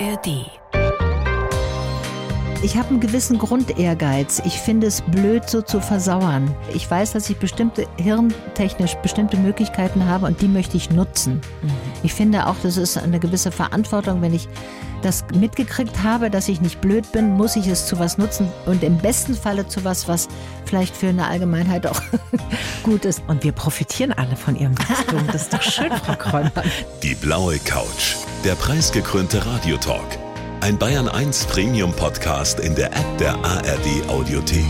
ARD. Ich habe einen gewissen Grundehrgeiz. Ich finde es blöd, so zu versauern. Ich weiß, dass ich bestimmte hirntechnisch bestimmte Möglichkeiten habe und die möchte ich nutzen. Mhm. Ich finde auch, das ist eine gewisse Verantwortung, wenn ich das mitgekriegt habe, dass ich nicht blöd bin, muss ich es zu was nutzen und im besten Falle zu was, was vielleicht für eine Allgemeinheit auch gut ist. Und wir profitieren alle von Ihrem Wachstum. Das ist doch schön, Frau Kräumann. Die blaue Couch, der preisgekrönte Radiotalk. Ein Bayern 1 Premium Podcast in der App der ARD Audiothek.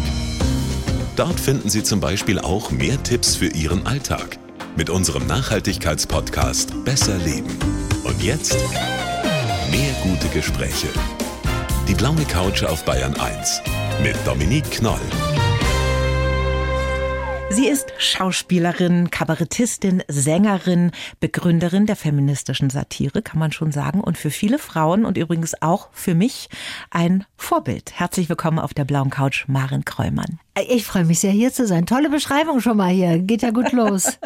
Dort finden Sie zum Beispiel auch mehr Tipps für Ihren Alltag mit unserem Nachhaltigkeitspodcast Besser Leben. Und jetzt mehr gute Gespräche. Die blaue Couch auf Bayern 1 mit Dominique Knoll. Sie ist Schauspielerin, Kabarettistin, Sängerin, Begründerin der feministischen Satire, kann man schon sagen, und für viele Frauen und übrigens auch für mich ein Vorbild. Herzlich willkommen auf der blauen Couch, Maren Kräumann. Ich freue mich sehr, hier zu sein. Tolle Beschreibung schon mal hier. Geht ja gut los.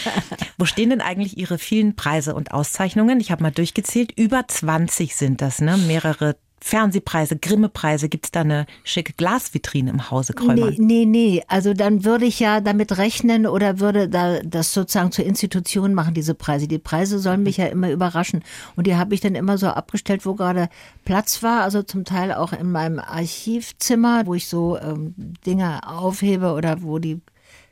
Wo stehen denn eigentlich Ihre vielen Preise und Auszeichnungen? Ich habe mal durchgezählt. Über 20 sind das, ne? Mehrere Fernsehpreise, Grimme-Preise, gibt es da eine schicke Glasvitrine im Hause Kräumer? Nee, nee, nee. Also dann würde ich ja damit rechnen oder würde da das sozusagen zur Institution machen, diese Preise. Die Preise sollen mich ja immer überraschen. Und die habe ich dann immer so abgestellt, wo gerade Platz war. Also zum Teil auch in meinem Archivzimmer, wo ich so ähm, Dinge aufhebe oder wo die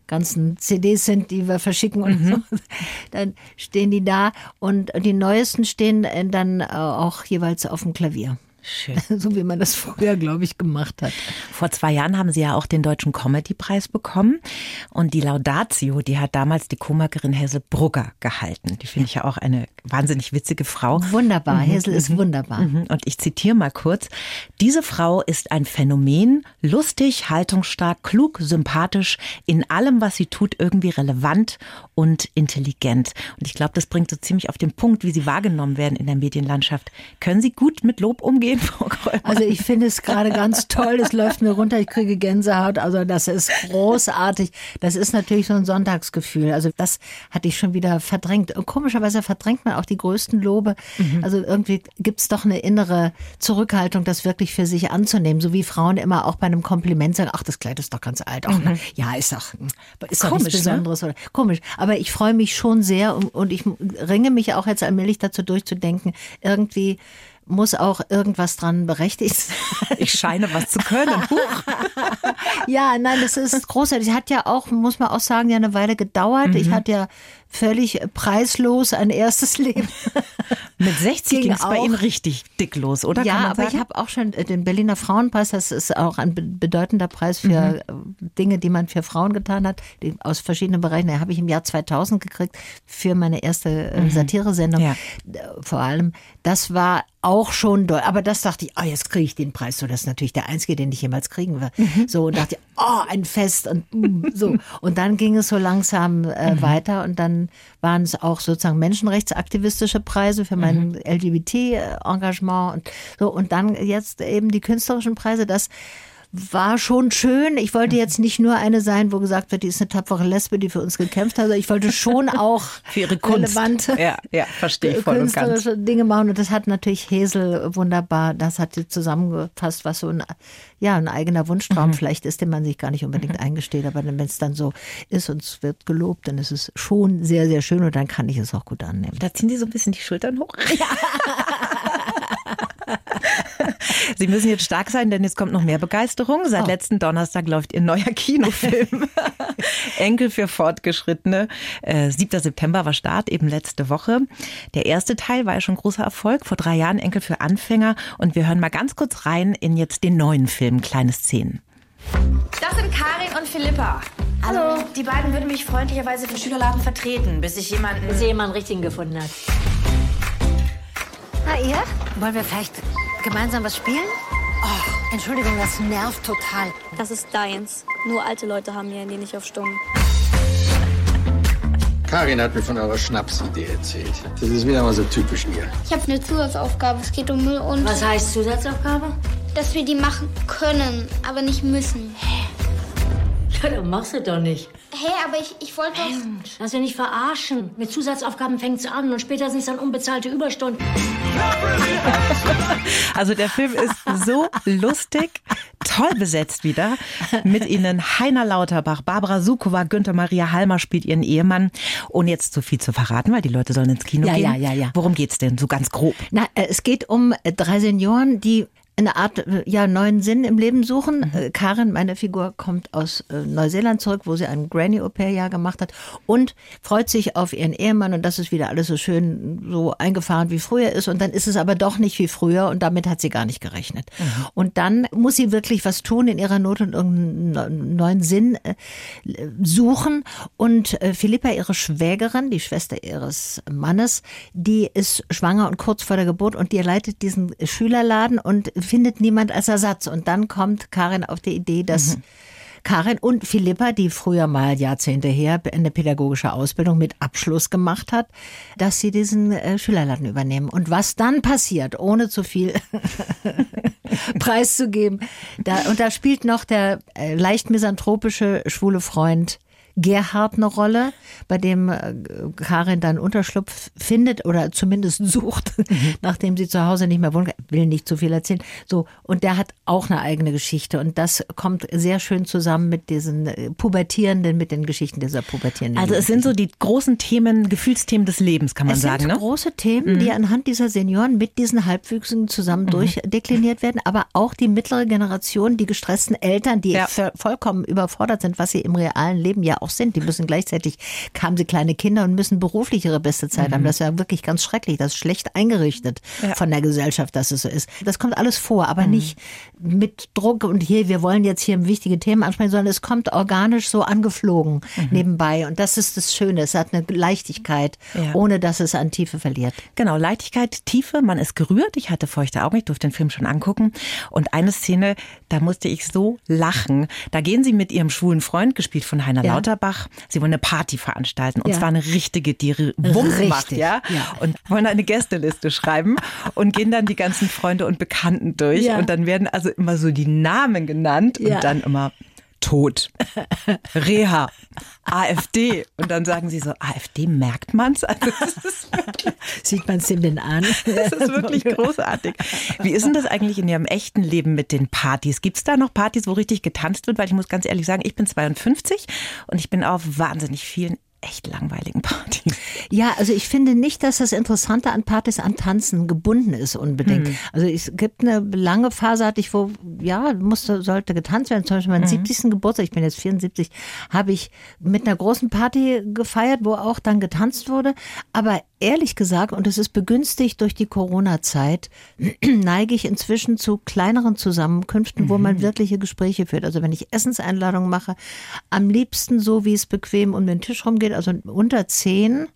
ganzen CDs sind, die wir verschicken und mhm. so, dann stehen die da und die neuesten stehen dann auch jeweils auf dem Klavier. Schön. So wie man das früher, glaube ich, gemacht hat. Vor zwei Jahren haben Sie ja auch den Deutschen Comedy-Preis bekommen. Und die Laudatio, die hat damals die Komikerin Hessel Brugger gehalten. Die finde ich ja auch eine wahnsinnig witzige Frau. Wunderbar. Mhm. Hessel ist mhm. wunderbar. Mhm. Und ich zitiere mal kurz. Diese Frau ist ein Phänomen, lustig, haltungsstark, klug, sympathisch, in allem, was sie tut, irgendwie relevant und intelligent. Und ich glaube, das bringt so ziemlich auf den Punkt, wie sie wahrgenommen werden in der Medienlandschaft. Können Sie gut mit Lob umgehen? Gehen, Frau Kräumer? Also ich finde es gerade ganz toll. Es läuft mir runter, ich kriege Gänsehaut. Also das ist großartig. Das ist natürlich so ein Sonntagsgefühl. Also das hatte ich schon wieder verdrängt. Und komischerweise verdrängt man auch die größten Lobe. Mhm. Also irgendwie gibt es doch eine innere Zurückhaltung, das wirklich für sich anzunehmen. So wie Frauen immer auch bei einem Kompliment sagen, ach, das Kleid ist doch ganz alt. Ach, mhm. ja, ist doch, ist doch Komisch, nichts ne? Besonderes. Ne? Oder, komisch. Aber ich freue mich schon sehr und, und ich ringe mich auch jetzt allmählich dazu durchzudenken, irgendwie muss auch irgendwas dran berechtigt sein. Ich scheine was zu können. ja, nein, das ist großartig. Hat ja auch, muss man auch sagen, ja eine Weile gedauert. Mhm. Ich hatte ja völlig preislos ein erstes Leben. Mit 60 ging es bei Ihnen richtig dick los, oder? Ja, aber ich habe auch schon den Berliner Frauenpreis, das ist auch ein bedeutender Preis für mhm. Dinge, die man für Frauen getan hat, aus verschiedenen Bereichen. Den habe ich im Jahr 2000 gekriegt für meine erste äh, mhm. Satiresendung. Ja. Vor allem, das war auch schon doll. Aber das dachte ich, oh, jetzt kriege ich den Preis. So, das ist natürlich der einzige, den ich jemals kriegen werde. Mhm. So, und dachte, oh, ein Fest und mm, so. Und dann ging es so langsam äh, mhm. weiter und dann waren es auch sozusagen menschenrechtsaktivistische Preise für mein mhm. LGBT-Engagement und so. Und dann jetzt eben die künstlerischen Preise. Das war schon schön. Ich wollte jetzt nicht nur eine sein, wo gesagt wird, die ist eine tapfere Lesbe, die für uns gekämpft hat. Also ich wollte schon auch für ihre Kunst. relevante ja, ja, verstehe ich voll künstlerische Dinge machen. Und das hat natürlich Hesel wunderbar, das hat sie zusammengefasst, was so ein, ja, ein eigener Wunschtraum mhm. vielleicht ist, den man sich gar nicht unbedingt mhm. eingesteht. Aber wenn es dann so ist und es wird gelobt, dann ist es schon sehr, sehr schön und dann kann ich es auch gut annehmen. Da ziehen Sie so ein bisschen die Schultern hoch. Ja. Sie müssen jetzt stark sein, denn es kommt noch mehr Begeisterung. Seit oh. letzten Donnerstag läuft Ihr neuer Kinofilm. Enkel für Fortgeschrittene. Äh, 7. September war Start, eben letzte Woche. Der erste Teil war ja schon ein großer Erfolg. Vor drei Jahren Enkel für Anfänger. Und wir hören mal ganz kurz rein in jetzt den neuen Film, Kleine Szenen. Das sind Karin und Philippa. Hallo. Die beiden würden mich freundlicherweise für Schülerladen vertreten, bis ich jemanden... Bis jemanden richtigen gefunden hat. Na ihr? Wollen wir vielleicht gemeinsam was spielen? Oh, Entschuldigung, das nervt total. Das ist deins. Nur alte Leute haben hier die nicht auf Stumm. Karin hat mir von eurer Schnapsidee erzählt. Das ist wieder mal so typisch ihr. Ich habe eine Zusatzaufgabe. Es geht um Müll und... Was heißt Zusatzaufgabe? Dass wir die machen können, aber nicht müssen. Das machst du doch nicht. Hey, aber ich, ich wollte doch... Mensch, lass ja nicht verarschen. Mit Zusatzaufgaben fängt's an und später sind es dann unbezahlte Überstunden. Also der Film ist so lustig, toll besetzt wieder. Mit ihnen Heiner Lauterbach, Barbara Sukowa, Günther Maria Halmer spielt ihren Ehemann. Ohne jetzt zu viel zu verraten, weil die Leute sollen ins Kino Ja, gehen. ja, ja, ja. Worum geht's denn so ganz grob? Na, äh, es geht um drei Senioren, die eine Art äh, ja neuen Sinn im Leben suchen. Äh, Karin, meine Figur, kommt aus äh, Neuseeland zurück, wo sie ein Granny Au pair Jahr gemacht hat und freut sich auf ihren Ehemann und das ist wieder alles so schön so eingefahren wie früher ist und dann ist es aber doch nicht wie früher und damit hat sie gar nicht gerechnet. Und dann muss sie wirklich was tun in ihrer Not und irgendeinen neuen Sinn suchen und Philippa, ihre Schwägerin, die Schwester ihres Mannes, die ist schwanger und kurz vor der Geburt und die leitet diesen Schülerladen und findet niemand als Ersatz. Und dann kommt Karin auf die Idee, dass Karin und Philippa, die früher mal Jahrzehnte her eine pädagogische Ausbildung mit Abschluss gemacht hat, dass sie diesen äh, Schülerladen übernehmen. Und was dann passiert, ohne zu viel preiszugeben, da, und da spielt noch der äh, leicht misanthropische schwule Freund Gerhard eine Rolle, bei dem äh, Karin dann Unterschlupf findet oder zumindest sucht, nachdem sie zu Hause nicht mehr wohnt. Will nicht zu viel erzählen. So und der hat auch eine eigene Geschichte und das kommt sehr schön zusammen mit diesen äh, pubertierenden, mit den Geschichten dieser pubertierenden. Also es sind so die großen Themen, Gefühlsthemen des Lebens, kann man es sagen. sind Ne? große Themen, die anhand dieser Senioren mit diesen Halbwüchsigen zusammen durchdekliniert werden, aber auch die mittlere Generation, die gestressten Eltern, die Ja. vollkommen überfordert sind, was sie im realen Leben ja auch sind. Die müssen gleichzeitig, haben sie kleine Kinder und müssen beruflich ihre beste Zeit haben. Das ist ja wirklich ganz schrecklich. Das ist schlecht eingerichtet Ja. von der Gesellschaft, dass es so ist. Das kommt alles vor, aber nicht mit Druck und hier, wir wollen jetzt hier wichtige Themen ansprechen, sondern es kommt organisch so angeflogen nebenbei. Und das ist das Schöne. Es hat eine Leichtigkeit, Ja. ohne dass es an Tiefe verliert. Genau, Leichtigkeit, Tiefe, man ist gerührt. Ich hatte feuchte Augen, ich durfte den Film schon angucken. Und eine Szene, da musste ich so lachen. Da gehen sie mit ihrem schwulen Freund, gespielt von Heiner Ja. Lauterbach, sie wollen eine Party veranstalten. Und Ja. zwar eine richtige, die Wumms macht, Richtig, ja? ja. Und wollen eine Gästeliste schreiben und gehen dann die ganzen Freunde und Bekannten durch. Ja. Und dann werden also immer so die Namen genannt und dann immer Tod, Reha, AfD. Und dann sagen sie so, AfD merkt man's? Also ist Sieht man es dem denn an? das ist wirklich großartig. Wie ist denn das eigentlich in Ihrem echten Leben mit den Partys? Gibt es da noch Partys, wo richtig getanzt wird? Weil ich muss ganz ehrlich sagen, ich bin 52 und ich bin auf wahnsinnig vielen echt langweiligen Partys. Ja, also ich finde nicht, dass das Interessante an Partys an Tanzen gebunden ist unbedingt. Also es gibt eine lange Phase, hatte ich, wo, ja, musste, sollte getanzt werden. Zum Beispiel meinen 70. Geburtstag, ich bin jetzt 74, habe ich mit einer großen Party gefeiert, wo auch dann getanzt wurde. Aber ehrlich gesagt, und es ist begünstigt durch die Corona-Zeit, neige ich inzwischen zu kleineren Zusammenkünften, wo man wirkliche Gespräche führt. Also wenn ich Essenseinladungen mache, am liebsten so, wie es bequem um den Tisch rumgeht, also unter zehn,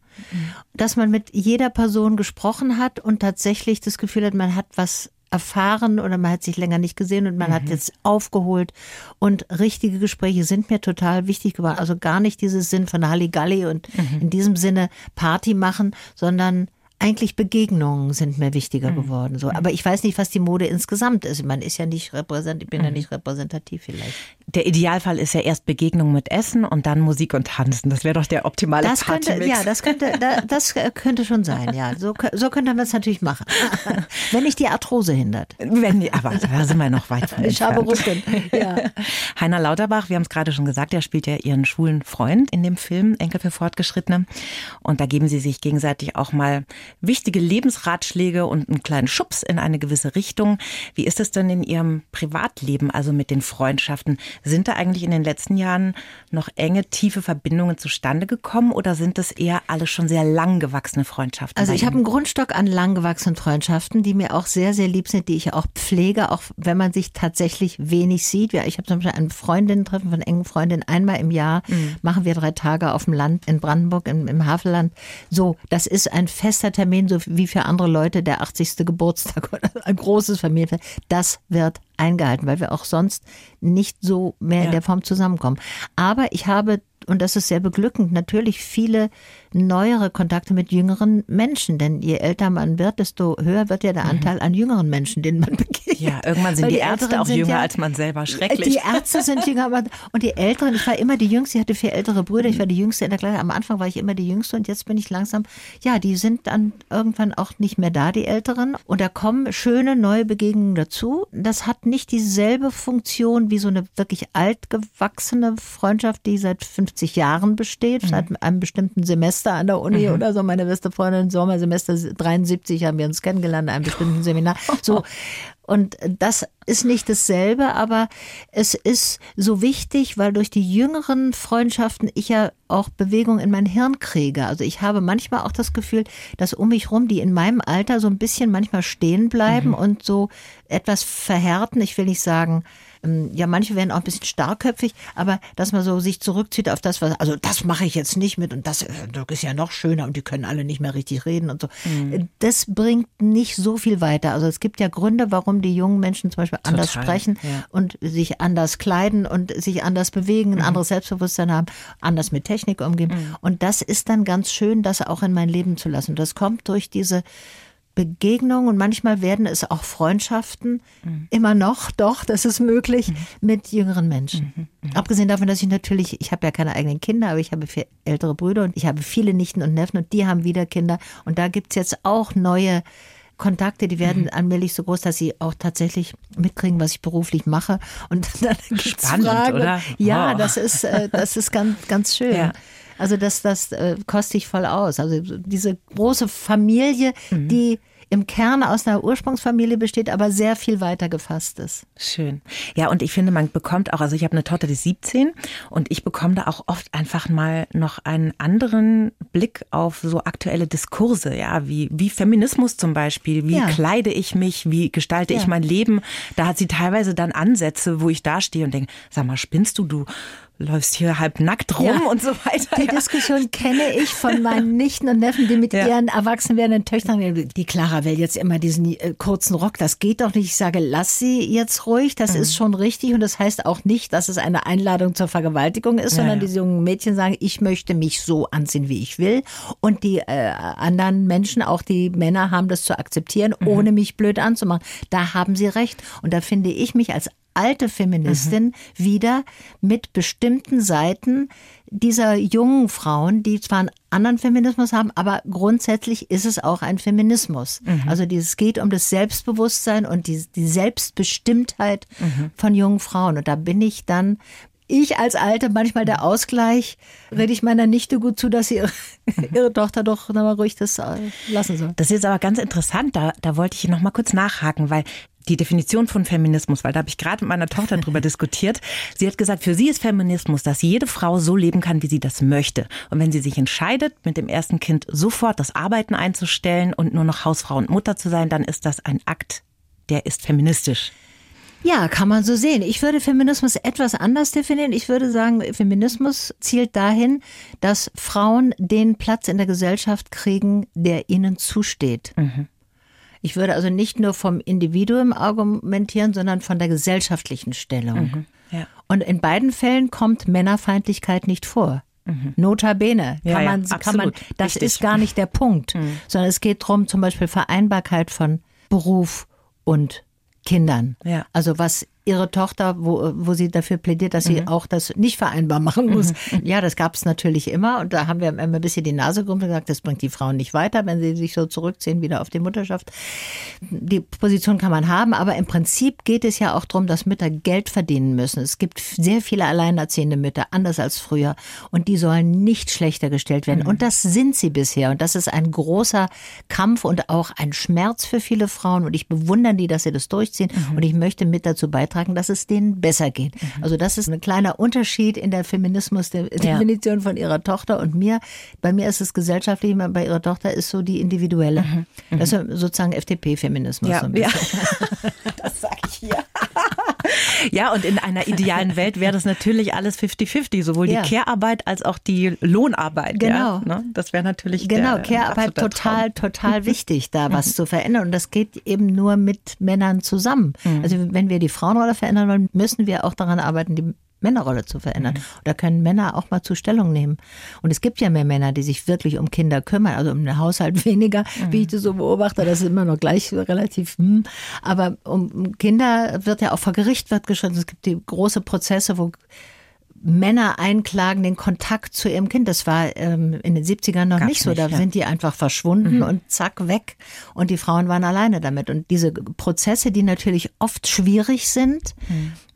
dass man mit jeder Person gesprochen hat und tatsächlich das Gefühl hat, man hat was erfahren oder man hat sich länger nicht gesehen und man hat jetzt aufgeholt. Und richtige Gespräche sind mir total wichtig geworden. Also gar nicht dieses Sinn von Halligalli und in diesem Sinne Party machen, sondern eigentlich Begegnungen sind mir wichtiger geworden. So, aber ich weiß nicht, was die Mode insgesamt ist. Man ist ja nicht repräsent, ich bin ja nicht repräsentativ vielleicht. Der Idealfall ist ja erst Begegnung mit Essen und dann Musik und Tanzen. Das wäre doch der optimale Das könnte, ja, das könnte, da- das könnte schon sein, ja. So, so könnte man es natürlich machen. Wenn nicht die Arthrose hindert. Wenn die, aber da sind wir noch weit von Ich habe entfernt. Rücken. Ja. Heiner Lauterbach, wir haben es gerade schon gesagt, er spielt ja ihren schwulen Freund in dem Film Enkel für Fortgeschrittene. Und da geben sie sich gegenseitig auch mal wichtige Lebensratschläge und einen kleinen Schubs in eine gewisse Richtung. Wie ist es denn in Ihrem Privatleben, also mit den Freundschaften? Sind da eigentlich in den letzten Jahren noch enge, tiefe Verbindungen zustande gekommen oder sind das eher alles schon sehr lang gewachsene Freundschaften? Also ich habe einen Grundstock an langgewachsenen Freundschaften, die mir auch sehr, sehr lieb sind, die ich auch pflege, auch wenn man sich tatsächlich wenig sieht. Ich habe zum Beispiel ein Freundinnen-Treffen von engen Freundinnen einmal im Jahr, machen wir drei Tage auf dem Land in Brandenburg, im, im Havelland. So, das ist ein fester Termin, so wie für andere Leute der 80. Geburtstag oder ein großes Familienfest. Das wird eingehalten, weil wir auch sonst nicht so mehr Ja. in der Form zusammenkommen. Aber ich habe und das ist sehr beglückend, natürlich viele neuere Kontakte mit jüngeren Menschen. Denn je älter man wird, desto höher wird ja der Anteil an jüngeren Menschen, denen man begegnet. Ja, irgendwann sind Weil die, Ärzte auch jünger ja- als man selber. Schrecklich. Die Ärzte sind jünger, aber und die Älteren, ich war immer die Jüngste, ich hatte vier ältere Brüder, ich war die Jüngste in der Klasse. Am Anfang war ich immer die Jüngste und jetzt bin ich langsam, ja, die sind dann irgendwann auch nicht mehr da, die Älteren. Und da kommen schöne neue Begegnungen dazu. Das hat nicht dieselbe Funktion wie so eine wirklich altgewachsene Freundschaft, die seit 50 Jahren besteht, seit einem bestimmten Semester an der Uni oder so. Meine beste Freundin, Sommersemester 73 haben wir uns kennengelernt, an einem bestimmten Seminar. So. Und das ist nicht dasselbe, aber es ist so wichtig, weil durch die jüngeren Freundschaften ich ja auch Bewegung in mein Hirn kriege. Also ich habe manchmal auch das Gefühl, dass um mich rum, die in meinem Alter so ein bisschen manchmal stehen bleiben und so etwas verhärten. Ich will nicht sagen, ja, manche werden auch ein bisschen starkköpfig, aber dass man so sich zurückzieht auf das, was, also das mache ich jetzt nicht mit und das, äh, das ist ja noch schöner und die können alle nicht mehr richtig reden und so. Äh, Das bringt nicht so viel weiter. Also es gibt ja Gründe, warum die jungen Menschen zum Beispiel anders Total, sprechen ja. und sich anders kleiden und sich anders bewegen, ein anderes Selbstbewusstsein haben, anders mit Technik umgehen. Und das ist dann ganz schön, das auch in mein Leben zu lassen. Das kommt durch diese Begegnung und manchmal werden es auch Freundschaften, immer noch, doch, das ist möglich, mit jüngeren Menschen. Abgesehen davon, dass ich natürlich, ich habe ja keine eigenen Kinder, aber ich habe vier ältere Brüder und ich habe viele Nichten und Neffen und die haben wieder Kinder und da gibt's jetzt auch neue Kontakte, die werden allmählich so groß, dass sie auch tatsächlich mitkriegen, was ich beruflich mache. Und dann gibt's Spannend, Fragen. oder? Ja, Oh. das ist, äh, das ist ganz, ganz schön. Ja. Also das, das äh, koste ich voll aus. Also diese große Familie, die im Kern aus einer Ursprungsfamilie besteht, aber sehr viel weiter gefasst ist. Schön. Ja, und ich finde, man bekommt auch, also ich habe eine Tochter, die ist 17 und ich bekomme da auch oft einfach mal noch einen anderen Blick auf so aktuelle Diskurse, ja, wie, wie Feminismus zum Beispiel, wie Ja. kleide ich mich, wie gestalte ich Ja. mein Leben. Da hat sie teilweise dann Ansätze, wo ich da stehe und denke, sag mal, spinnst du, du läufst hier halb nackt rum Ja. und so weiter. Die ja. Diskussion kenne ich von meinen Nichten und Neffen, die mit Ja. ihren erwachsen werdenden Töchtern, die Clara will jetzt immer diesen äh, kurzen Rock, das geht doch nicht. Ich sage, lass sie jetzt ruhig, das Mhm. ist schon richtig und das heißt auch nicht, dass es eine Einladung zur Vergewaltigung ist, sondern diese jungen Mädchen sagen, ich möchte mich so anziehen, wie ich will und die äh, anderen Menschen, auch die Männer, haben das zu akzeptieren, Mhm. ohne mich blöd anzumachen. Da haben sie recht und da finde ich mich als alte Feministin wieder mit bestimmten Seiten dieser jungen Frauen, die zwar einen anderen Feminismus haben, aber grundsätzlich ist es auch ein Feminismus. Also dieses geht um das Selbstbewusstsein und die, die Selbstbestimmtheit von jungen Frauen. Und da bin ich dann ich als Alte manchmal der Ausgleich, rede ich meiner Nichte gut zu, dass sie ihre, ihre Tochter doch noch mal ruhig das äh, lassen soll. Das ist aber ganz interessant, da, da wollte ich noch mal kurz nachhaken, weil die Definition von Feminismus, weil da habe ich gerade mit meiner Tochter drüber diskutiert. Sie hat gesagt, für sie ist Feminismus, dass jede Frau so leben kann, wie sie das möchte. Und wenn sie sich entscheidet, mit dem ersten Kind sofort das Arbeiten einzustellen und nur noch Hausfrau und Mutter zu sein, dann ist das ein Akt, der ist feministisch. Ja, kann man so sehen. Ich würde Feminismus etwas anders definieren. Ich würde sagen, Feminismus zielt dahin, dass Frauen den Platz in der Gesellschaft kriegen, der ihnen zusteht. Ich würde also nicht nur vom Individuum argumentieren, sondern von der gesellschaftlichen Stellung. Ja. Und in beiden Fällen kommt Männerfeindlichkeit nicht vor. Notabene Ja, kann ja, man, kann man, das Richtig. ist gar nicht der Punkt, sondern es geht darum, zum Beispiel Vereinbarkeit von Beruf und Kindern. Ja. Also was ihre Tochter, wo, wo sie dafür plädiert, dass sie auch das nicht vereinbar machen muss. Ja, das gab es natürlich immer. Und da haben wir immer ein bisschen die Nase gerümpft und gesagt, das bringt die Frauen nicht weiter, wenn sie sich so zurückziehen wieder auf die Mutterschaft. Die Position kann man haben, aber im Prinzip geht es ja auch darum, dass Mütter Geld verdienen müssen. Es gibt sehr viele alleinerziehende Mütter, anders als früher. Und die sollen nicht schlechter gestellt werden. Und das sind sie bisher. Und das ist ein großer Kampf und auch ein Schmerz für viele Frauen. Und ich bewundere die, dass sie das durchziehen. Und ich möchte mit dazu beitragen, dass es denen besser geht. Also das ist ein kleiner Unterschied in der Feminismus, der Definition von ihrer Tochter und mir. Bei mir ist es gesellschaftlich, bei ihrer Tochter ist so die individuelle. Das ist sozusagen FDP-Feminismus. Ja, so ja. das sage ich hier. Ja, und in einer idealen Welt wäre das natürlich alles 50-50, sowohl Ja. die Care-Arbeit als auch die Lohnarbeit. Genau. Ja, ne? Das wäre natürlich Genau, Care-Arbeit total, total wichtig, da was zu verändern. Und das geht eben nur mit Männern zusammen. Mhm. Also wenn wir die Frauenrolle verändern wollen, müssen wir auch daran arbeiten, die Männerrolle zu verändern. Da können Männer auch mal zu Stellung nehmen. Und es gibt ja mehr Männer, die sich wirklich um Kinder kümmern, also um den Haushalt weniger, wie ich das so beobachte. Das ist immer noch gleich relativ, hm. aber um Kinder wird ja auch vor Gericht wird geschritten. Es gibt die große Prozesse, wo Männer einklagen den Kontakt zu ihrem Kind. Das war ähm, in den 70ern noch Gab's nicht so. Da nicht, ja. sind die einfach verschwunden und zack, weg. Und die Frauen waren alleine damit. Und diese Prozesse, die natürlich oft schwierig sind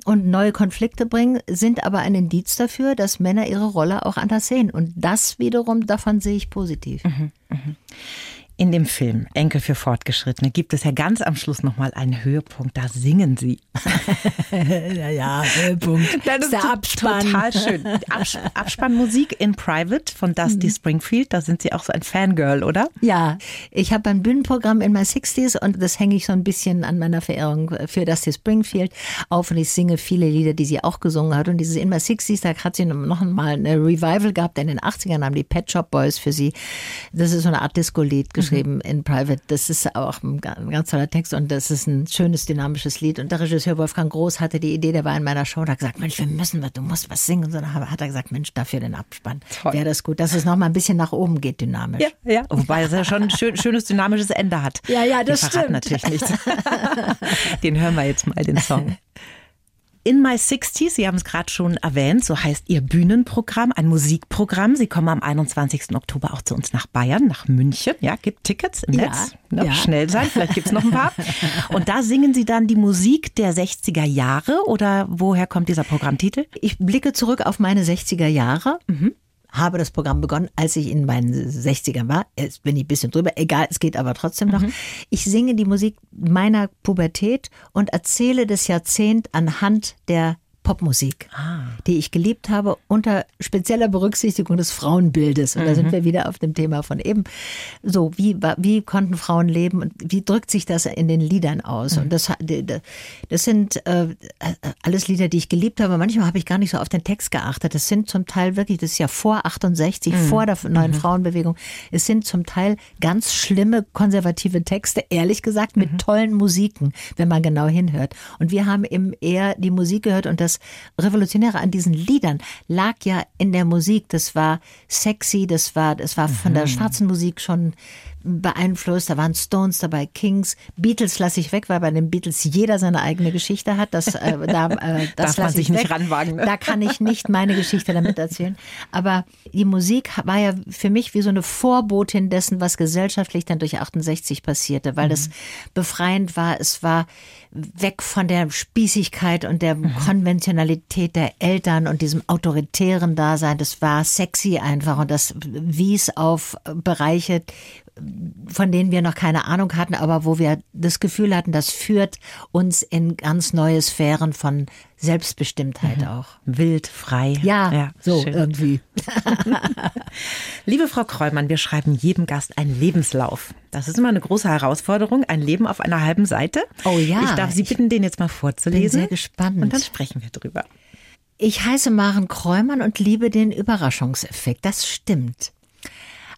und neue Konflikte bringen, sind aber ein Indiz dafür, dass Männer ihre Rolle auch anders sehen. Und das wiederum, davon sehe ich positiv. In dem Film Enkel für Fortgeschrittene gibt es ja ganz am Schluss nochmal einen Höhepunkt. Da singen sie. ja, ja, Höhepunkt. Das ist der Abspann. Total schön. Abs Abspannmusik in Private von Dusty Mhm. Springfield. Da sind Sie auch so ein Fangirl, oder? Ja, ich habe ein Bühnenprogramm in my 60s und das hänge ich so ein bisschen an meiner Verehrung für Dusty Springfield auf und ich singe viele Lieder, die sie auch gesungen hat. Und dieses in my 60s, da hat sie noch mal eine Revival gehabt. In den 80ern haben die Pet Shop Boys für sie, das ist so eine Art Disco-Lied geschrieben in Private. Das ist auch ein ga- ein ganz toller Text und das ist ein schönes, dynamisches Lied. Und der Regisseur Wolfgang Groß hatte die Idee, der war in meiner Show, der hat gesagt, Mensch, wir müssen was, du musst was singen. Und dann hat er gesagt, Mensch, dafür den Abspann. Wäre das gut, dass es noch mal ein bisschen nach oben geht, dynamisch. ja. Wobei es ja schon ein schön, schönes dynamisches Ende hat. Ja, ja, das stimmt. natürlich nichts. Den hören wir jetzt mal, den Song. In My 60s, Sie haben es gerade schon erwähnt, so heißt Ihr Bühnenprogramm, ein Musikprogramm. Sie kommen am 21. Oktober auch zu uns nach Bayern, nach München. Ja, gibt Tickets im Ja, Netz. Ne? ja. Schnell sein, vielleicht gibt's noch ein paar. Und da singen Sie dann die Musik der 60er Jahre oder woher kommt dieser Programmtitel? Ich blicke zurück auf meine 60er Jahre. Habe das Programm begonnen, als ich in meinen 60ern war. Jetzt bin ich ein bisschen drüber. Egal, es geht aber trotzdem noch. Ich singe die Musik meiner Pubertät und erzähle das Jahrzehnt anhand der Popmusik, die ich geliebt habe, unter spezieller Berücksichtigung des Frauenbildes. Und da sind wir wieder auf dem Thema von eben. So, wie, wie konnten Frauen leben und wie drückt sich das in den Liedern aus? Und das, das sind äh, alles Lieder, die ich geliebt habe. Manchmal habe ich gar nicht so auf den Text geachtet. Das sind zum Teil wirklich, das ist ja vor 68, vor der neuen Frauenbewegung. Es sind zum Teil ganz schlimme konservative Texte, ehrlich gesagt, mit tollen Musiken, wenn man genau hinhört. Und wir haben eben eher die Musik gehört und das Revolutionäre an diesen Liedern lag ja in der Musik. Das war sexy, das war, das war von der schwarzen Musik schon beeinflusst. Da waren Stones dabei, Kings, Beatles lasse ich weg, weil bei den Beatles jeder seine eigene Geschichte hat. Das, äh, da, äh, das Darf man sich ich nicht weg. ranwagen, ne? Da kann ich nicht meine Geschichte damit erzählen. Aber die Musik war ja für mich wie so eine Vorbotin dessen, was gesellschaftlich dann durch 68 passierte, weil es befreiend war. Es war weg von der Spießigkeit und der Konventionalität der Eltern und diesem autoritären Dasein. Das war sexy einfach und das wies auf Bereiche, von denen wir noch keine Ahnung hatten, aber wo wir das Gefühl hatten, das führt uns in ganz neue Sphären von Selbstbestimmtheit auch. Wild, frei. Ja, so schön. irgendwie. Liebe Frau Kreumann, wir schreiben jedem Gast einen Lebenslauf. Das ist immer eine große Herausforderung, ein Leben auf einer halben Seite. Oh ja, Ich darf Sie bitten, den jetzt mal vorzulesen. bin sehr gespannt. Und dann sprechen wir drüber. Ich heiße Maren Kräumann und liebe den Überraschungseffekt. Das stimmt.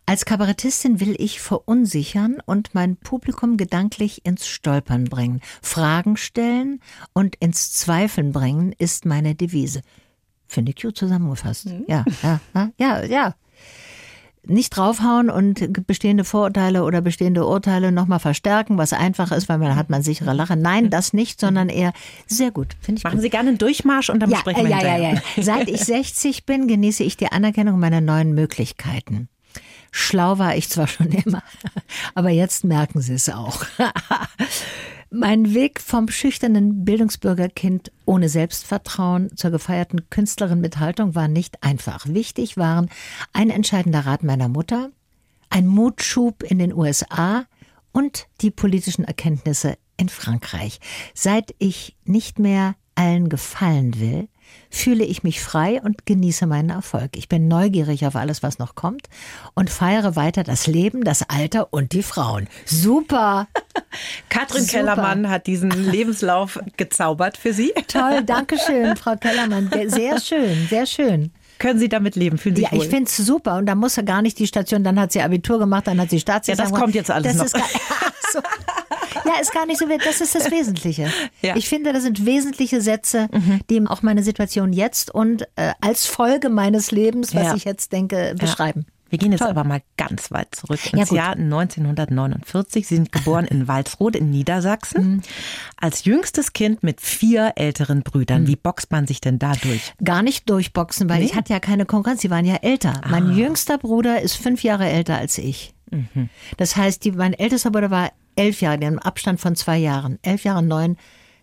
Als Kabarettistin will ich verunsichern und mein Publikum gedanklich ins Stolpern bringen. Fragen stellen und ins Zweifeln bringen ist meine Devise. Finde ich gut zusammengefasst. Ja, ja, ja, ja, ja. Nicht draufhauen und bestehende Vorurteile oder bestehende Urteile nochmal verstärken, was einfach ist, weil man hat man sichere Lache. Nein, das nicht, sondern eher sehr gut. Finde ich Machen gut. Sie gerne einen Durchmarsch und dann Ja, besprechen äh, wir ja, ja, hinterher. ja. Seit ich 60 bin, genieße ich die Anerkennung meiner neuen Möglichkeiten. Schlau war ich zwar schon immer, aber jetzt merken Sie es auch. Mein Weg vom schüchternen Bildungsbürgerkind ohne Selbstvertrauen zur gefeierten Künstlerin mit Haltung war nicht einfach. Wichtig waren ein entscheidender Rat meiner Mutter, ein Mutschub in den USA und die politischen Erkenntnisse in Frankreich. Seit ich nicht mehr allen gefallen will, fühle ich mich frei und genieße meinen Erfolg. Ich bin neugierig auf alles, was noch kommt und feiere weiter das Leben, das Alter und die Frauen. Super! Katrin Super. Kellermann hat diesen Lebenslauf gezaubert für Sie. Toll, danke schön, Frau Kellermann. Sehr schön, sehr schön. Können Sie damit leben? Fühlen Sie Ja, wohl? ich finde es super. Und da muss er gar nicht die Station, dann hat sie Abitur gemacht, dann hat sie Staatsexamen. Ja, das kommt jetzt alles das noch. Ist gar, Ach so. Ja, ist gar nicht so, das ist das Wesentliche. Ja. Ich finde, das sind wesentliche Sätze, die auch meine Situation jetzt und äh, als Folge meines Lebens, was Ja. ich jetzt denke, beschreiben. Wir gehen jetzt aber mal ganz weit zurück Ja, ins gut. Jahr 1949. Sie sind geboren in Walsrode in Niedersachsen. Als jüngstes Kind mit vier älteren Brüdern. Wie boxt man sich denn da durch? Gar nicht durchboxen, weil ich hatte ja keine Konkurrenz, die waren ja älter. Mein jüngster Bruder ist fünf Jahre älter als ich. Das heißt, die, mein ältester Bruder war elf Jahre, einen Abstand von zwei Jahren. Elf Jahre, neun,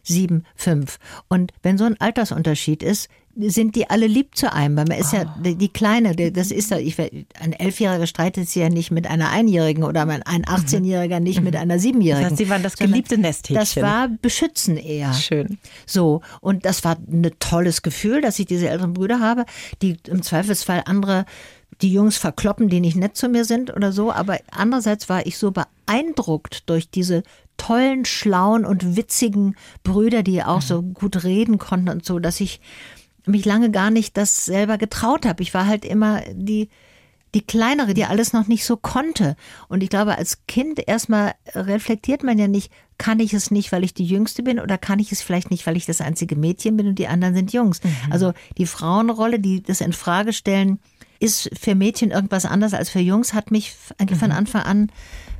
sieben, fünf. Und wenn so ein Altersunterschied ist, sind die alle lieb zu einem, weil man ist ja die, die Kleine, das ist ja, ich, ein Elfjähriger streitet sich ja nicht mit einer Einjährigen oder ein 18-Jähriger nicht mit einer Siebenjährigen. Das heißt, Sie waren das geliebte Nesthäkchen. Das war Beschützen eher. Schön. So, und das war ein tolles Gefühl, dass ich diese älteren Brüder habe, die im Zweifelsfall andere, die Jungs verkloppen, die nicht nett zu mir sind oder so. Aber andererseits war ich so beeindruckt durch diese tollen, schlauen und witzigen Brüder, die auch so gut reden konnten und so, dass ich mich lange gar nicht das selber getraut habe. Ich war halt immer die, die kleinere, die alles noch nicht so konnte. Und ich glaube, als Kind erstmal reflektiert man ja nicht, kann ich es nicht, weil ich die Jüngste bin oder kann ich es vielleicht nicht, weil ich das einzige Mädchen bin und die anderen sind Jungs. Also die Frauenrolle, die das in Frage stellen, ist für Mädchen irgendwas anderes als für Jungs, hat mich eigentlich von Anfang an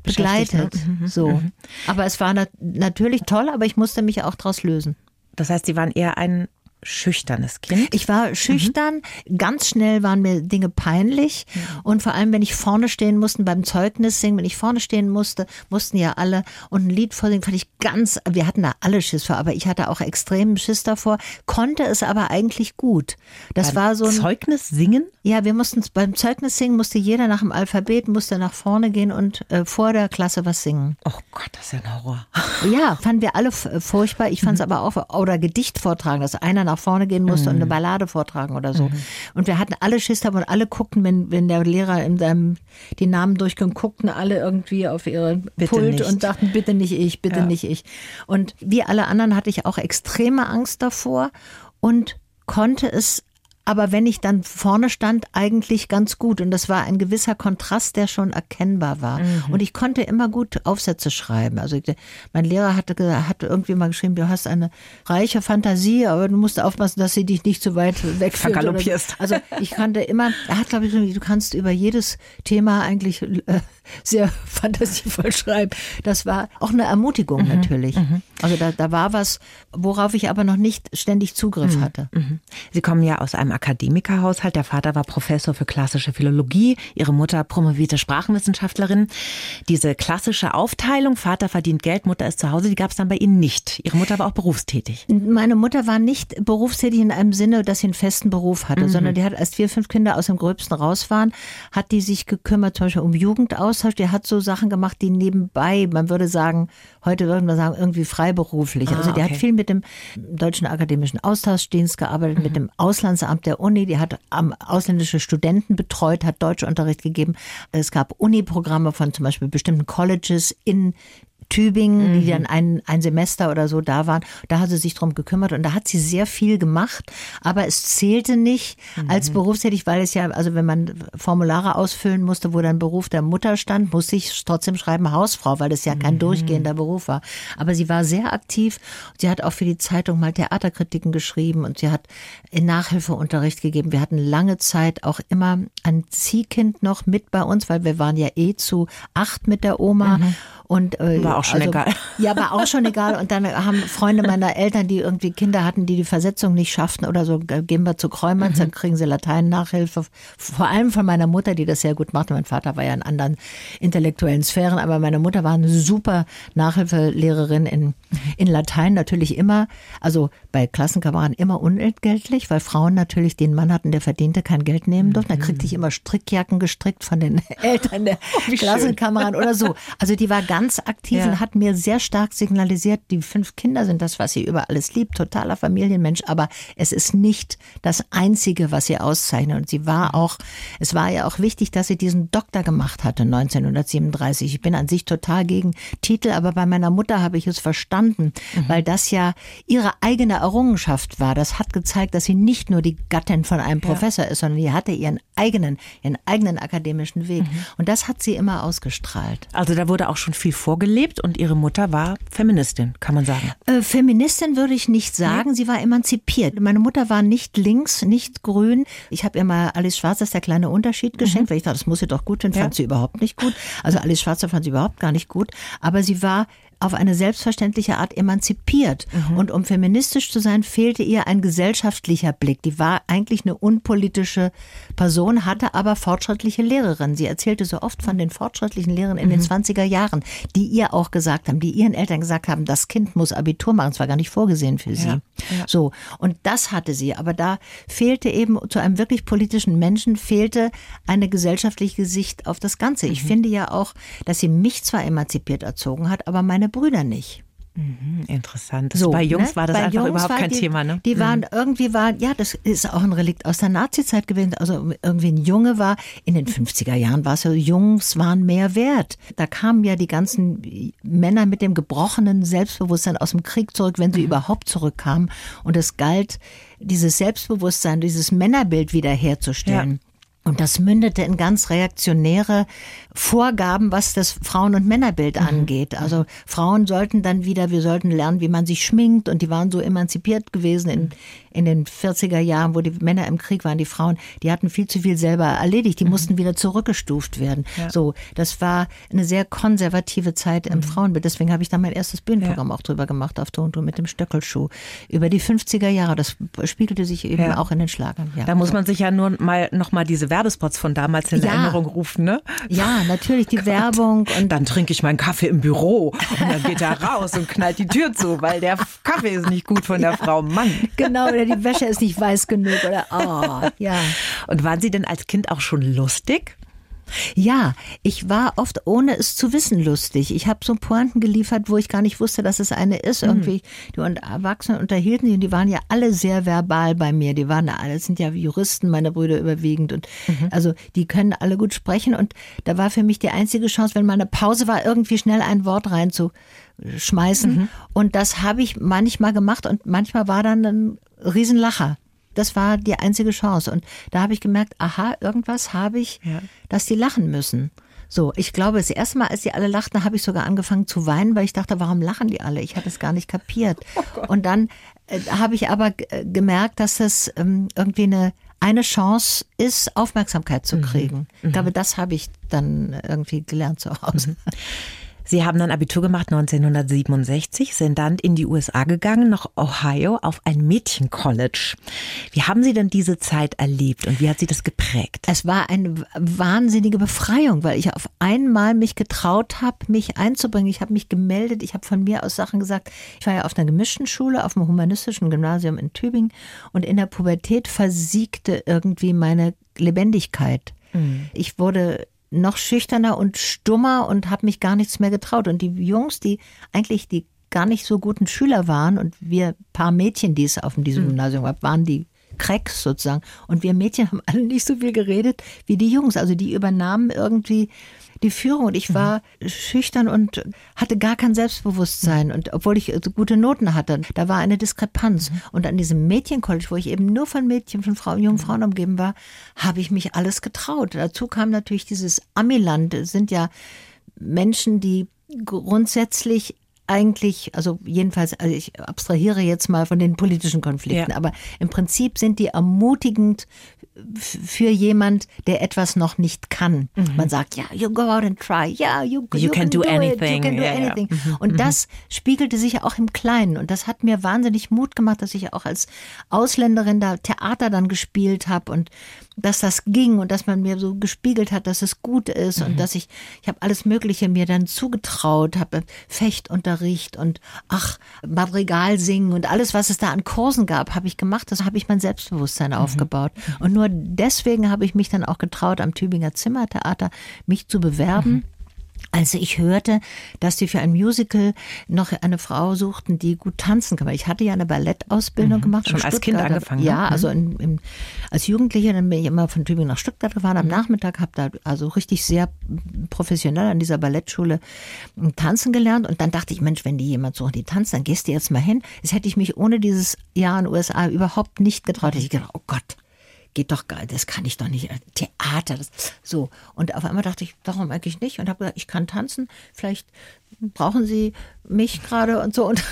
begleitet. So. Aber es war nat natürlich toll, aber ich musste mich auch daraus lösen. Das heißt, Sie waren eher ein schüchternes Kind. Ich war schüchtern, ganz schnell waren mir Dinge peinlich und vor allem, wenn ich vorne stehen musste beim Zeugnis singen, wenn ich vorne stehen musste, mussten ja alle und ein Lied vorsingen, fand ich ganz, wir hatten da alle Schiss vor, aber ich hatte auch extremen Schiss davor, konnte es aber eigentlich gut. Das war so ein, Zeugnis singen? ja, wir mussten beim Zeugnis singen, musste jeder nach dem Alphabet, musste nach vorne gehen und äh, vor der Klasse was singen. Oh Gott, das ist ja ein Horror. Ja, fanden wir alle furchtbar. Ich fand es aber auch, oder Gedicht vortragen, dass einer nach vorne gehen musste und eine Ballade vortragen oder so. Und wir hatten alle Schiss davon und alle guckten, wenn, wenn der Lehrer in seinem, die Namen durchging, guckten alle irgendwie auf ihren Bitte Pult nicht. und dachten, bitte nicht ich, bitte nicht ich. Und wie alle anderen hatte ich auch extreme Angst davor und konnte es aber wenn ich dann vorne stand, eigentlich ganz gut. Und das war ein gewisser Kontrast, der schon erkennbar war. Und ich konnte immer gut Aufsätze schreiben. Also ich, mein Lehrer hatte, hatte irgendwie mal geschrieben, du hast eine reiche Fantasie, aber du musst aufpassen, dass sie dich nicht zu weit wegführt. so. Vergaloppierst. Also ich kannte immer, er hat glaube ich, gesagt, du kannst über jedes Thema eigentlich äh, sehr fantasievoll schreiben. Das war auch eine Ermutigung natürlich. Also da, da war was, worauf ich aber noch nicht ständig Zugriff hatte. Sie kommen ja aus einem Akademikerhaushalt. Der Vater war Professor für klassische Philologie, Ihre Mutter promovierte Sprachenwissenschaftlerin. Diese klassische Aufteilung, Vater verdient Geld, Mutter ist zu Hause, die gab es dann bei Ihnen nicht. Ihre Mutter war auch berufstätig. Meine Mutter war nicht berufstätig in einem Sinne, dass sie einen festen Beruf hatte, sondern die hat, als vier, fünf Kinder aus dem Gröbsten raus waren, hat die sich gekümmert, zum Beispiel um Jugendaustausch. Die hat so Sachen gemacht, die nebenbei, man würde sagen, heute würden wir sagen, irgendwie freiberuflich. also die okay. hat viel mit dem Deutschen Akademischen Austauschdienst gearbeitet, mit dem Auslandsamt der Uni. Die hat ausländische Studenten betreut, hat Deutschunterricht gegeben. Es gab Uniprogramme von zum Beispiel bestimmten Colleges in Tübingen, die dann ein, ein Semester oder so da waren. Da hat sie sich drum gekümmert und da hat sie sehr viel gemacht, aber es zählte nicht als berufstätig, weil es ja, also wenn man Formulare ausfüllen musste, wo dann Beruf der Mutter stand, musste ich trotzdem schreiben Hausfrau, weil das ja kein durchgehender Beruf war. Aber sie war sehr aktiv. Sie hat auch für die Zeitung mal Theaterkritiken geschrieben und sie hat in Nachhilfeunterricht gegeben. Wir hatten lange Zeit auch immer ein Ziehkind noch mit bei uns, weil wir waren ja eh zu acht mit der Oma. Und, äh, War auch schon egal. Ja, war auch schon egal. Und dann haben Freunde meiner Eltern, die irgendwie Kinder hatten, die die Versetzung nicht schafften oder so, äh, gehen wir zu Kräumanns, Mhm. dann kriegen sie Latein-Nachhilfe. Vor allem von meiner Mutter, die das sehr gut machte. Mein Vater war ja in anderen intellektuellen Sphären, aber meine Mutter war eine super Nachhilfelehrerin in, in Latein, natürlich immer, also bei Klassenkameraden immer unentgeltlich, weil Frauen natürlich den Mann hatten, der verdiente, kein Geld nehmen durften. Da kriegte ich immer Strickjacken gestrickt von den Eltern der Klassenkameraden oder so. Also die war ganz aktiv Ja. und hat mir sehr stark signalisiert, die fünf Kinder sind das, was sie über alles liebt, totaler Familienmensch, aber es ist nicht das Einzige, was sie auszeichnet. Und sie war auch, es war ja auch wichtig, dass sie diesen Doktor gemacht hatte 1937. Ich bin an sich total gegen Titel, aber bei meiner Mutter habe ich es verstanden, weil das ja ihre eigene Errungenschaft war. Das hat gezeigt, dass sie nicht nur die Gattin von einem Professor ist, sondern die hatte ihren eigenen, ihren eigenen akademischen Weg. Und das hat sie immer ausgestrahlt. Also da wurde auch schon viel viel vorgelebt und ihre Mutter war Feministin, kann man sagen. Äh, Feministin würde ich nicht sagen, nee. sie war emanzipiert. Meine Mutter war nicht links, nicht grün. Ich habe ihr mal Alice Schwarzer der kleine Unterschied geschenkt, mhm. weil ich dachte, das muss sie doch gut finden, ja. fand sie überhaupt nicht gut. Also Alice Schwarzer fand sie überhaupt gar nicht gut, aber sie war auf eine selbstverständliche Art emanzipiert. Mhm. Und um feministisch zu sein, fehlte ihr ein gesellschaftlicher Blick. Die war eigentlich eine unpolitische Person, hatte aber fortschrittliche Lehrerin. Sie erzählte so oft von den fortschrittlichen Lehrern in mhm. den 20er Jahren, die ihr auch gesagt haben, die ihren Eltern gesagt haben, das Kind muss Abitur machen. Es war gar nicht vorgesehen für sie. Ja. Ja. So. Und das hatte sie. Aber da fehlte eben zu einem wirklich politischen Menschen fehlte eine gesellschaftliche Sicht auf das Ganze. Ich mhm. finde ja auch, dass sie mich zwar emanzipiert erzogen hat, aber meine Brüder nicht. Mhm, interessant. So, bei Jungs ne? war das bei einfach Jungs überhaupt kein die, Thema, ne? Die waren mhm. irgendwie waren, ja, das ist auch ein Relikt aus der Nazizeit gewesen. Also irgendwie ein Junge war, in den 50er Jahren war es so, Jungs waren mehr wert. Da kamen ja die ganzen Männer mit dem gebrochenen Selbstbewusstsein aus dem Krieg zurück, wenn sie mhm. überhaupt zurückkamen. Und es galt, dieses Selbstbewusstsein, dieses Männerbild wiederherzustellen. Ja. Und das mündete in ganz reaktionäre Vorgaben, was das Frauen- und Männerbild mhm. angeht. Also Frauen sollten dann wieder, wir sollten lernen, wie man sich schminkt und die waren so emanzipiert gewesen in, in den 40er Jahren, wo die Männer im Krieg waren, die Frauen, die hatten viel zu viel selber erledigt, die mhm. mussten wieder zurückgestuft werden. Ja. So, das war eine sehr konservative Zeit im mhm. Frauenbild. Deswegen habe ich da mein erstes Bühnenprogramm ja. auch drüber gemacht auf Tonto mit dem Stöckelschuh über die 50er Jahre. Das spiegelte sich eben ja. auch in den Schlagern. Da muss man sich ja nur mal noch mal diese Werbespots von damals in Erinnerung rufen, ne? Ja, natürlich die Werbung und dann trinke ich meinen Kaffee im Büro und dann geht er raus und knallt die Tür zu, weil der Kaffee ist nicht gut von der Frau Mann. Genau, oder die Wäsche ist nicht weiß genug oder oh, ja. Und waren Sie denn als Kind auch schon lustig? Ja, ich war oft ohne es zu wissen lustig. Ich habe so Pointen geliefert, wo ich gar nicht wusste, dass es eine ist. Mhm. Irgendwie die Erwachsenen unterhielten sich und die waren ja alle sehr verbal bei mir. Die waren alle sind ja Juristen, meine Brüder überwiegend und mhm. also die können alle gut sprechen und da war für mich die einzige Chance, wenn mal eine Pause war, irgendwie schnell ein Wort reinzuschmeißen mhm. und das habe ich manchmal gemacht und manchmal war dann ein Riesenlacher. Das war die einzige Chance. Und da habe ich gemerkt, aha, irgendwas habe ich, ja. dass die lachen müssen. So, ich glaube, das erste Mal, als die alle lachten, habe ich sogar angefangen zu weinen, weil ich dachte, warum lachen die alle? Ich hatte es gar nicht kapiert. Oh und dann äh, habe ich aber äh, gemerkt, dass das ähm, irgendwie eine eine Chance ist, Aufmerksamkeit zu mhm. kriegen. Mhm. Ich glaube, das habe ich dann irgendwie gelernt zu Hause. Mhm. Sie haben dann Abitur gemacht 1967, sind dann in die USA gegangen, nach Ohio, auf ein Mädchencollege. Wie haben Sie denn diese Zeit erlebt und wie hat Sie das geprägt? Es war eine wahnsinnige Befreiung, weil ich auf einmal mich getraut habe, mich einzubringen. Ich habe mich gemeldet, ich habe von mir aus Sachen gesagt. Ich war ja auf einer gemischten Schule, auf dem humanistischen Gymnasium in Tübingen und in der Pubertät versiegte irgendwie meine Lebendigkeit. Mhm. Ich wurde noch schüchterner und stummer und habe mich gar nichts mehr getraut. Und die Jungs, die eigentlich die gar nicht so guten Schüler waren und wir paar Mädchen, die es auf diesem mhm. Gymnasium gab, waren die Cracks sozusagen. Und wir Mädchen haben alle nicht so viel geredet wie die Jungs. Also die übernahmen irgendwie die Führung und ich mhm. war mhm. schüchtern und hatte gar kein Selbstbewusstsein und obwohl ich äh, gute Noten hatte, da war eine Diskrepanz mhm. und an diesem Mädchencollege, wo ich eben nur von Mädchen, von Frauen, jungen mhm. Frauen umgeben war, habe ich mich alles getraut. Dazu kam natürlich dieses Amiland, es sind ja Menschen, die grundsätzlich eigentlich, also jedenfalls, also ich abstrahiere jetzt mal von den politischen Konflikten, ja. aber im Prinzip sind die ermutigend für jemand, der etwas noch nicht kann. Mhm. Man sagt, ja, you go out and try, ja, yeah, you, you, you, can, can do, do anything. It. You can do ja, anything. Ja. Mhm. Und mhm. das spiegelte sich ja auch im Kleinen. Und das hat mir wahnsinnig Mut gemacht, dass ich auch als Ausländerin da Theater dann gespielt habe und dass das ging und dass man mir so gespiegelt hat, dass es gut ist mhm. und dass ich, ich habe alles Mögliche mir dann zugetraut, habe Fechtunterricht und ach, Madrigal singen und alles, was es da an Kursen gab, habe ich gemacht. Das habe ich mein Selbstbewusstsein mhm. aufgebaut. Und nur deswegen habe ich mich dann auch getraut, am Tübinger Zimmertheater mich zu bewerben. Mhm als ich hörte, dass sie für ein Musical noch eine Frau suchten, die gut tanzen kann. Weil ich hatte ja eine Ballettausbildung mhm. gemacht. Schon als Kind angefangen? Ja, mhm. also in, in, als Jugendliche, dann bin ich immer von Tübingen nach Stuttgart gefahren. Am mhm. Nachmittag habe da also richtig sehr professionell an dieser Ballettschule tanzen gelernt. Und dann dachte ich, Mensch, wenn die jemand suchen, die tanzt, dann gehst du jetzt mal hin. Das hätte ich mich ohne dieses Jahr in den USA überhaupt nicht getraut. Ich gedacht, oh Gott, geht doch gar, das kann ich doch nicht. Theater, das, so. Und auf einmal dachte ich, warum eigentlich nicht? Und habe gesagt, ich kann tanzen, vielleicht brauchen Sie mich gerade und so und,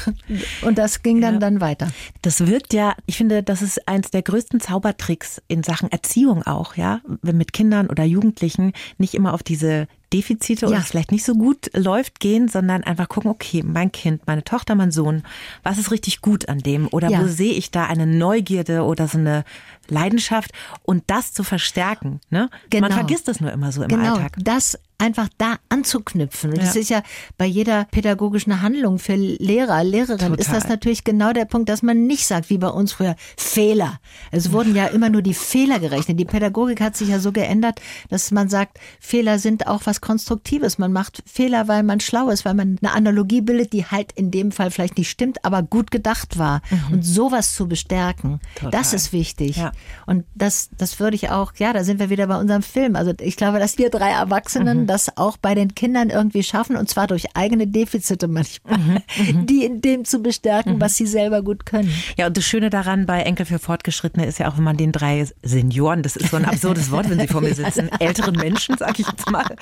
und das ging dann, ja. dann weiter. Das wirkt ja, ich finde, das ist eins der größten Zaubertricks in Sachen Erziehung auch, ja, wenn mit Kindern oder Jugendlichen nicht immer auf diese Defizite ja. oder es vielleicht nicht so gut läuft gehen, sondern einfach gucken, okay, mein Kind, meine Tochter, mein Sohn, was ist richtig gut an dem oder ja. wo sehe ich da eine Neugierde oder so eine Leidenschaft und das zu verstärken. Ne? Genau. Man vergisst das nur immer so im genau. Alltag. Das einfach da anzuknüpfen. Und ja. das ist ja bei jeder pädagogischen Handlung für Lehrer, Lehrerin ist das natürlich genau der Punkt, dass man nicht sagt, wie bei uns früher, Fehler. Es wurden ja immer nur die Fehler gerechnet. Die Pädagogik hat sich ja so geändert, dass man sagt, Fehler sind auch was Konstruktives. Man macht Fehler, weil man schlau ist, weil man eine Analogie bildet, die halt in dem Fall vielleicht nicht stimmt, aber gut gedacht war. Mhm. Und sowas zu bestärken, Total. das ist wichtig. Ja. Und das, das würde ich auch, ja, da sind wir wieder bei unserem Film. Also ich glaube, dass wir drei Erwachsenen mhm. Das auch bei den Kindern irgendwie schaffen und zwar durch eigene Defizite manchmal, mhm. mhm. die in dem zu bestärken, mhm. was sie selber gut können. Ja, und das Schöne daran bei Enkel für Fortgeschrittene ist ja auch, wenn man den drei Senioren, das ist so ein absurdes Wort, wenn sie vor mir sitzen, älteren Menschen, sag ich jetzt mal,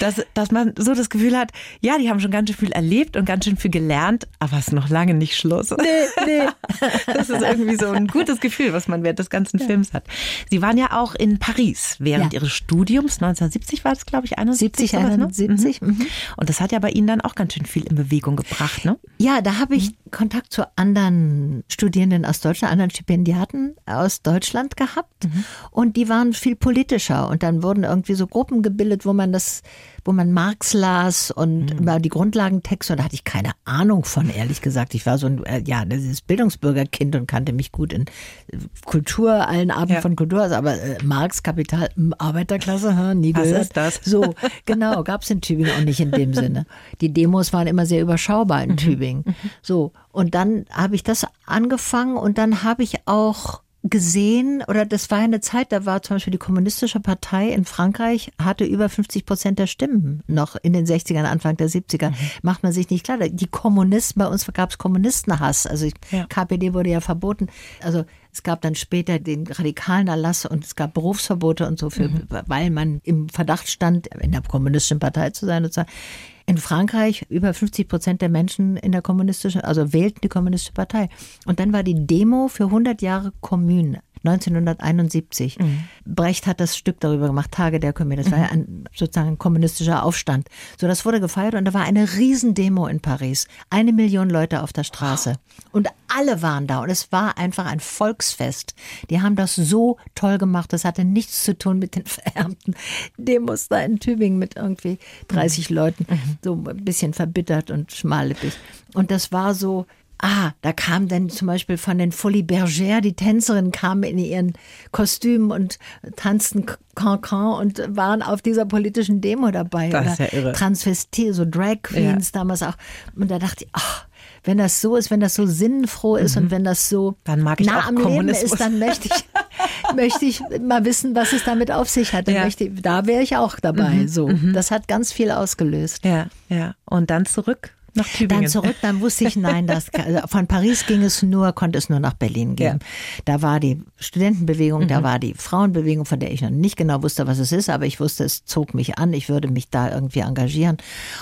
dass, dass man so das Gefühl hat, ja, die haben schon ganz schön viel erlebt und ganz schön viel gelernt, aber es ist noch lange nicht Schluss. Nee, nee. Das ist irgendwie so ein gutes Gefühl, was man während des ganzen ja. Films hat. Sie waren ja auch in Paris während ja. Ihres Studiums, 1970 war es, glaube ich, 71. 70, 71. Ne? Mhm. Und das hat ja bei Ihnen dann auch ganz schön viel in Bewegung gebracht, ne? Ja, da habe ich mhm. Kontakt zu anderen Studierenden aus Deutschland, anderen Stipendiaten aus Deutschland gehabt. Mhm. Und die waren viel politischer. Und dann wurden irgendwie so Gruppen gebildet, wo man das wo man Marx las und mhm. die Grundlagentexte und da hatte ich keine Ahnung von, ehrlich gesagt. Ich war so ein, äh, ja, dieses Bildungsbürgerkind und kannte mich gut in äh, Kultur, allen Arten ja. von Kultur, also aber äh, Marx, Kapital, Arbeiterklasse, nie gehört. Was ist das? So, genau, gab es in Tübingen auch nicht in dem Sinne. Die Demos waren immer sehr überschaubar in mhm. Tübingen. Mhm. So, und dann habe ich das angefangen und dann habe ich auch gesehen, oder das war eine Zeit, da war zum Beispiel die kommunistische Partei in Frankreich, hatte über 50 Prozent der Stimmen noch in den 60ern, Anfang der 70er. Mhm. Macht man sich nicht klar. Die Kommunisten, bei uns gab es Kommunistenhass. Also ja. KPD wurde ja verboten. Also es gab dann später den radikalen Erlass und es gab Berufsverbote und so, für, mhm. weil man im Verdacht stand, in der kommunistischen Partei zu sein und so. In Frankreich über 50 Prozent der Menschen in der kommunistischen, also wählten die kommunistische Partei. Und dann war die Demo für 100 Jahre Kommune 1971. Mhm. Brecht hat das Stück darüber gemacht, Tage der Kommune. Das war ja mhm. ein, sozusagen ein kommunistischer Aufstand. So, das wurde gefeiert und da war eine Riesendemo in Paris. Eine Million Leute auf der Straße. Und alle waren da und es war einfach ein Volksfest. Die haben das so toll gemacht. Das hatte nichts zu tun mit den verärmten Demos da in Tübingen mit irgendwie 30 mhm. Leuten. Mhm. So ein bisschen verbittert und schmallippig. Und das war so, Ah, da kam dann zum Beispiel von den Folie Bergère, die Tänzerinnen kamen in ihren Kostümen und tanzten Cancan und waren auf dieser politischen Demo dabei. Das ist ja irre. Transvestit, so Drag Queens ja. damals auch. Und da dachte ich, ach, wenn das so ist, wenn das so sinnfroh ist mhm. und wenn das so nah am Leben ist, dann möchte ich, möchte ich mal wissen, was es damit auf sich hat. Ja. Möchte, da wäre ich auch dabei. Mhm. So, mhm. das hat ganz viel ausgelöst. Ja, ja. Und dann zurück nach Tübingen. Dann zurück, dann wusste ich, nein, das, also von Paris ging es nur, konnte es nur nach Berlin gehen. Ja. Da war die Studentenbewegung, mhm. da war die Frauenbewegung, von der ich noch nicht genau wusste, was es ist, aber ich wusste, es zog mich an, ich würde mich da irgendwie engagieren.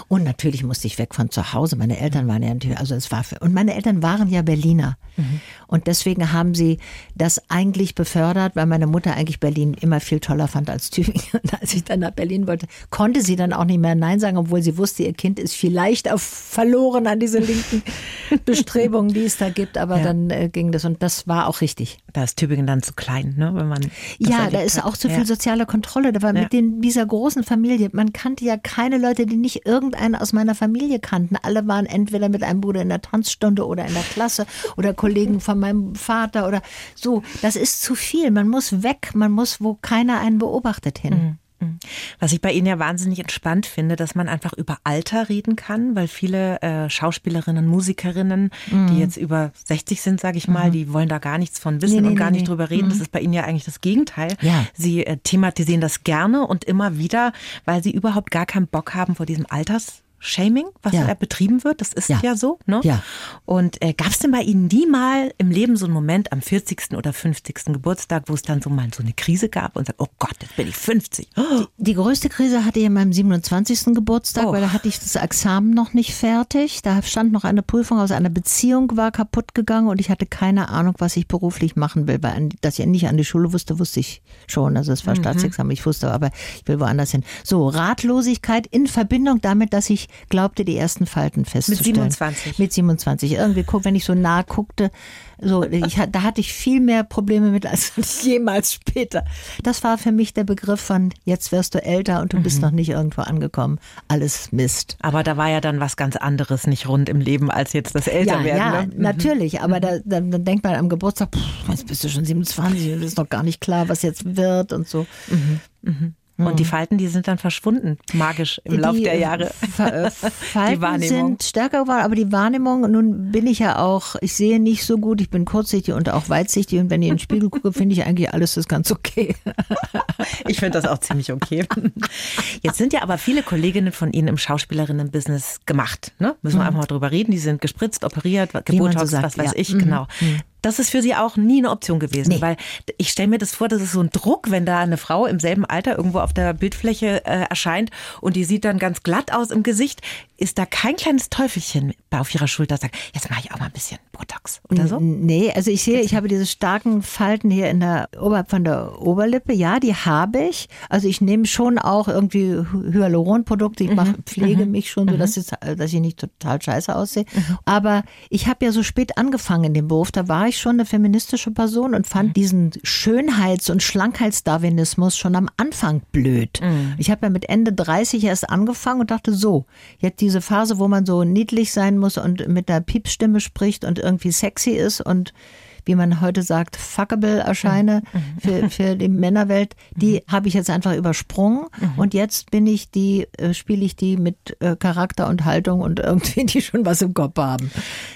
Und natürlich musste ich weg von zu Hause. Meine Eltern waren ja natürlich, also es war für, und meine Eltern waren ja Berliner. Mhm. Und deswegen haben sie das eigentlich befördert, weil meine Mutter eigentlich Berlin immer viel toller fand als Tübingen. Und als ich dann nach Berlin wollte, konnte sie dann auch nicht mehr Nein sagen, obwohl sie wusste, ihr Kind ist vielleicht auf verloren an diese linken Bestrebungen, die es da gibt. Aber ja. dann äh, ging das und das war auch richtig. Da ist Tübingen dann zu klein, ne? Wenn man ja, da ist hat. auch zu viel ja. soziale Kontrolle. Da war ja. mit den, dieser großen Familie. Man kannte ja keine Leute, die nicht irgendeinen aus meiner Familie kannten. Alle waren entweder mit einem Bruder in der Tanzstunde oder in der Klasse oder Kollegen von meinem Vater oder so. Das ist zu viel. Man muss weg. Man muss, wo keiner einen beobachtet hin. Mhm. Mhm. Was ich bei Ihnen ja wahnsinnig entspannt finde, dass man einfach über Alter reden kann, weil viele äh, Schauspielerinnen, Musikerinnen, mhm. die jetzt über 60 sind, sage ich mal, mhm. die wollen da gar nichts von wissen nee, nee, und gar nee, nicht drüber reden. Das mhm. ist bei Ihnen ja eigentlich das Gegenteil. Ja. Sie äh, thematisieren das gerne und immer wieder, weil Sie überhaupt gar keinen Bock haben vor diesem Alters Shaming, was Ja. da betrieben wird. Das ist ja, Ja. so. Ne? Ja. Und äh, gab es denn bei Ihnen nie mal im Leben so einen Moment am 40. oder 50. Geburtstag, wo es dann so mal so eine Krise gab und sagt, oh Gott, jetzt bin ich 50. Oh. Die größte Krise hatte ich in meinem 27. Geburtstag, Oh. weil da hatte ich das Examen noch nicht fertig. Da stand noch eine Prüfung aus einer Beziehung, war kaputt gegangen und ich hatte keine Ahnung, was ich beruflich machen will. Weil dass ich nicht an die Schule wusste, wusste ich schon. Also es war Staatsexamen, ich wusste, aber ich will woanders hin. So, Ratlosigkeit in Verbindung damit, dass ich glaubte, die ersten Falten festzustellen. 27? Mit 27. Irgendwie guck, wenn ich so nah guckte, so, ich, da hatte ich viel mehr Probleme mit als jemals später. Das war für mich der Begriff von jetzt wirst du älter und du bist noch nicht irgendwo angekommen. Alles Mist. Aber da war ja dann was ganz anderes nicht rund im Leben als jetzt das Ja, Älterwerden. ja, ne? natürlich. Aber da, dann, dann denkt man am Geburtstag, pff, jetzt bist du schon 27, und ist noch gar nicht klar, was jetzt wird und so. Und die Falten, die sind dann verschwunden, magisch im Lauf Die, der Jahre. Äh, Falten Wahrnehmung. sind stärker geworden, aber die Wahrnehmung, nun bin ich ja auch, ich sehe nicht so gut, ich bin kurzsichtig und auch weitsichtig und wenn ich in den Spiegel gucke, finde ich eigentlich alles ist ganz okay. Ich finde das auch ziemlich okay. Jetzt sind ja aber viele Kolleginnen von Ihnen im Schauspielerinnen-Business gemacht. Ne? Müssen wir einfach mal drüber reden. Die sind gespritzt, operiert, Mhm. Man so was weiß ja. ich, Mhm. genau. Das ist für Sie auch nie eine Option gewesen, Nee. weil ich stelle mir das vor, das ist so ein Druck, wenn da eine Frau im selben Alter irgendwo auf der Bildfläche äh, erscheint und die sieht dann ganz glatt aus im Gesicht. Ist da kein kleines Teufelchen auf ihrer Schulter, sagt, jetzt mache ich auch mal ein bisschen Botox oder so? Nee, also ich sehe, ich habe diese starken Falten hier in der oberhalb von der Oberlippe. Ja, die habe ich. Also ich nehme schon auch irgendwie Hy- Hyaluronprodukte. Ich mache, pflege mich schon so, dass, es, dass ich nicht total scheiße aussehe. Aber ich habe ja so spät angefangen in dem Beruf. Da war ich schon eine feministische Person und fand diesen Schönheits- und Schlankheitsdarwinismus schon am Anfang blöd. Ich habe ja mit Ende 30 erst angefangen und dachte so, jetzt diese Phase, wo man so niedlich sein muss und mit einer Piepsstimme spricht und irgendwie sexy ist und wie man heute sagt, fuckable erscheine für, für die Männerwelt, die habe ich jetzt einfach übersprungen und jetzt bin ich die, äh, spiele ich die mit äh, Charakter und Haltung und irgendwie die schon was im Kopf haben.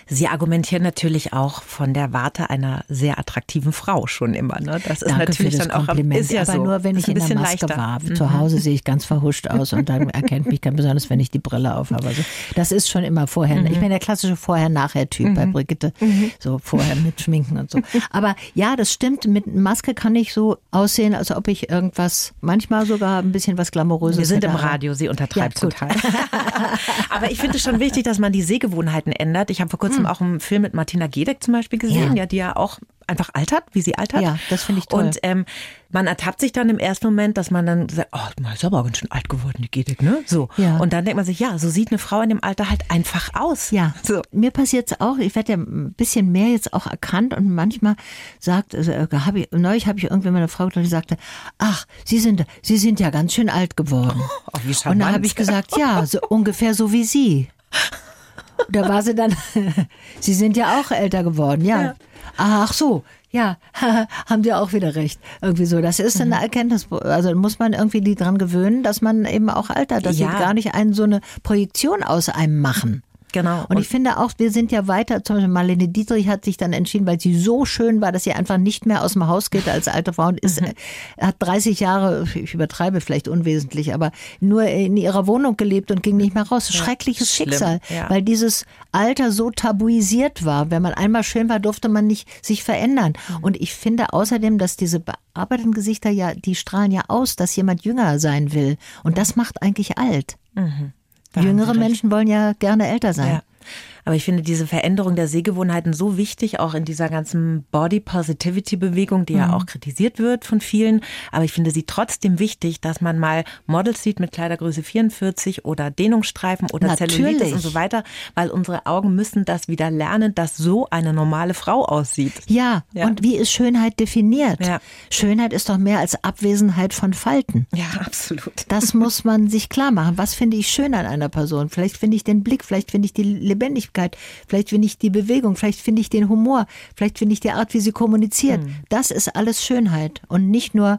Sie argumentieren natürlich auch von der Warte einer sehr attraktiven Frau schon immer. Ne? Das ist Danke natürlich das dann auch Kompliment. ist ja aber so. nur, wenn ich ein in der bisschen Maske leichter. war. Mhm. Zu Hause sehe ich ganz verhuscht aus und dann erkennt mich kein besonders, wenn ich die Brille auf habe. Also, das ist schon immer vorher. Mhm. Ich bin der klassische Vorher-Nachher-Typ bei Brigitte. So vorher mit Schminken und so. Aber ja, das stimmt. Mit Maske kann ich so aussehen, als ob ich irgendwas, manchmal sogar ein bisschen was Glamouröses Wir sind im hätte. Radio, sie untertreibt Ja, total. Aber ich finde es schon wichtig, dass man die Sehgewohnheiten ändert. Ich habe vor kurzem auch einen Film mit Martina Gedeck zum Beispiel gesehen, Hm. Ja. ja, die ja auch einfach altert, wie sie altert. Ja, das finde ich toll. Und ähm, man ertappt sich dann im ersten Moment, dass man dann sagt, oh, du ist aber ganz schön alt geworden, die Gedeck, ne? So. Ja. Und dann denkt man sich, ja, so sieht eine Frau in dem Alter halt einfach aus. Ja, So. mir passiert es auch. Ich werde ja ein bisschen mehr jetzt auch erkannt und manchmal sagt, also, äh, hab ich, neulich habe ich irgendwie meine Frau getroffen, die sagte, ach, Sie sind, Sie sind ja ganz schön alt geworden. Oh, wie und charmant. dann habe ich gesagt, ja, so ungefähr so wie Sie. Da war sie dann, Sie sind ja auch älter geworden, ja. Ach so, ja, haben Sie auch wieder recht. Irgendwie so. Das ist Mhm. eine Erkenntnis. Also muss man irgendwie die dran gewöhnen, dass man eben auch altert, dass Ja. sie gar nicht einen so eine Projektion aus einem machen. Genau. Und ich finde auch, wir sind ja weiter, zum Beispiel Marlene Dietrich hat sich dann entschieden, weil sie so schön war, dass sie einfach nicht mehr aus dem Haus geht als alte Frau und ist, Mhm. äh, hat 30 Jahre, ich übertreibe vielleicht unwesentlich, aber nur in ihrer Wohnung gelebt und ging nicht mehr raus. Schreckliches schlimm, Schicksal, ja. weil dieses Alter so tabuisiert war. Wenn man einmal schön war, durfte man nicht sich verändern. Mhm. Und ich finde außerdem, dass diese bearbeiteten Gesichter ja, die strahlen ja aus, dass jemand jünger sein will. Und das macht eigentlich alt. Da Jüngere. Menschen wollen ja gerne älter sein. Ja. Aber ich finde diese Veränderung der Sehgewohnheiten so wichtig, auch in dieser ganzen Body Positivity Bewegung, die Mhm. ja auch kritisiert wird von vielen. Aber ich finde sie trotzdem wichtig, dass man mal Models sieht mit Kleidergröße 44 oder Dehnungsstreifen oder Natürlich. Zellulitis und so weiter, weil unsere Augen müssen das wieder lernen, dass so eine normale Frau aussieht. Ja, Ja. und wie ist Schönheit definiert? Ja. Schönheit ist doch mehr als Abwesenheit von Falten. Ja, absolut. Das muss man sich klar machen. Was finde ich schön an einer Person? Vielleicht finde ich den Blick, vielleicht finde ich die Lebendigkeit, vielleicht finde ich die Bewegung, vielleicht finde ich den Humor, vielleicht finde ich die Art, wie sie kommuniziert. Hm. Das ist alles Schönheit und nicht nur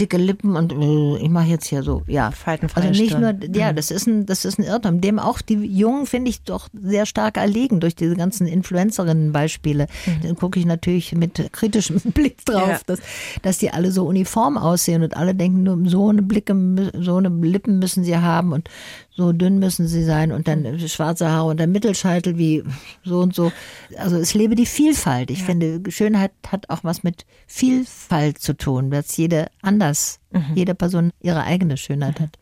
dicke Lippen und äh, ich mache jetzt hier so, ja. Faltenfreie Also nicht Stirn. nur, ja, Mhm. das ist ein, das ist ein Irrtum, dem auch die Jungen, finde ich, doch sehr stark erliegen durch diese ganzen Influencerinnen-Beispiele. Dann gucke ich natürlich mit kritischem Blick drauf, Ja. dass, dass die alle so uniform aussehen und alle denken, nur so eine Blicke, so eine Lippen müssen sie haben und so dünn müssen sie sein und dann schwarze Haare und der Mittelscheitel wie so und so. Also es lebe die Vielfalt. Ich finde, Schönheit hat auch was mit Vielfalt zu tun, dass jede anders, jede Person ihre eigene Schönheit hat.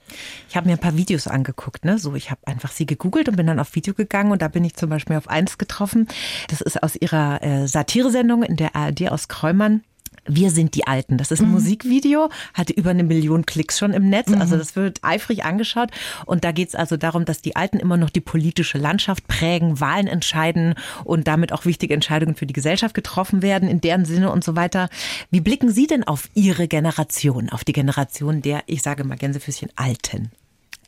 Ich habe mir ein paar Videos angeguckt, ne? So, ich habe einfach sie gegoogelt und bin dann auf Video gegangen und da bin ich zum Beispiel auf eins getroffen. Das ist aus ihrer äh, Satiresendung in der ARD aus Kräumern. Wir sind die Alten. Das ist ein Musikvideo, hatte über eine Million Klicks schon im Netz. Also das wird eifrig angeschaut. Und da geht es also darum, dass die Alten immer noch die politische Landschaft prägen, Wahlen entscheiden und damit auch wichtige Entscheidungen für die Gesellschaft getroffen werden, in deren Sinne und so weiter. Wie blicken Sie denn auf Ihre Generation, auf die Generation der, ich sage mal Gänsefüßchen, Alten?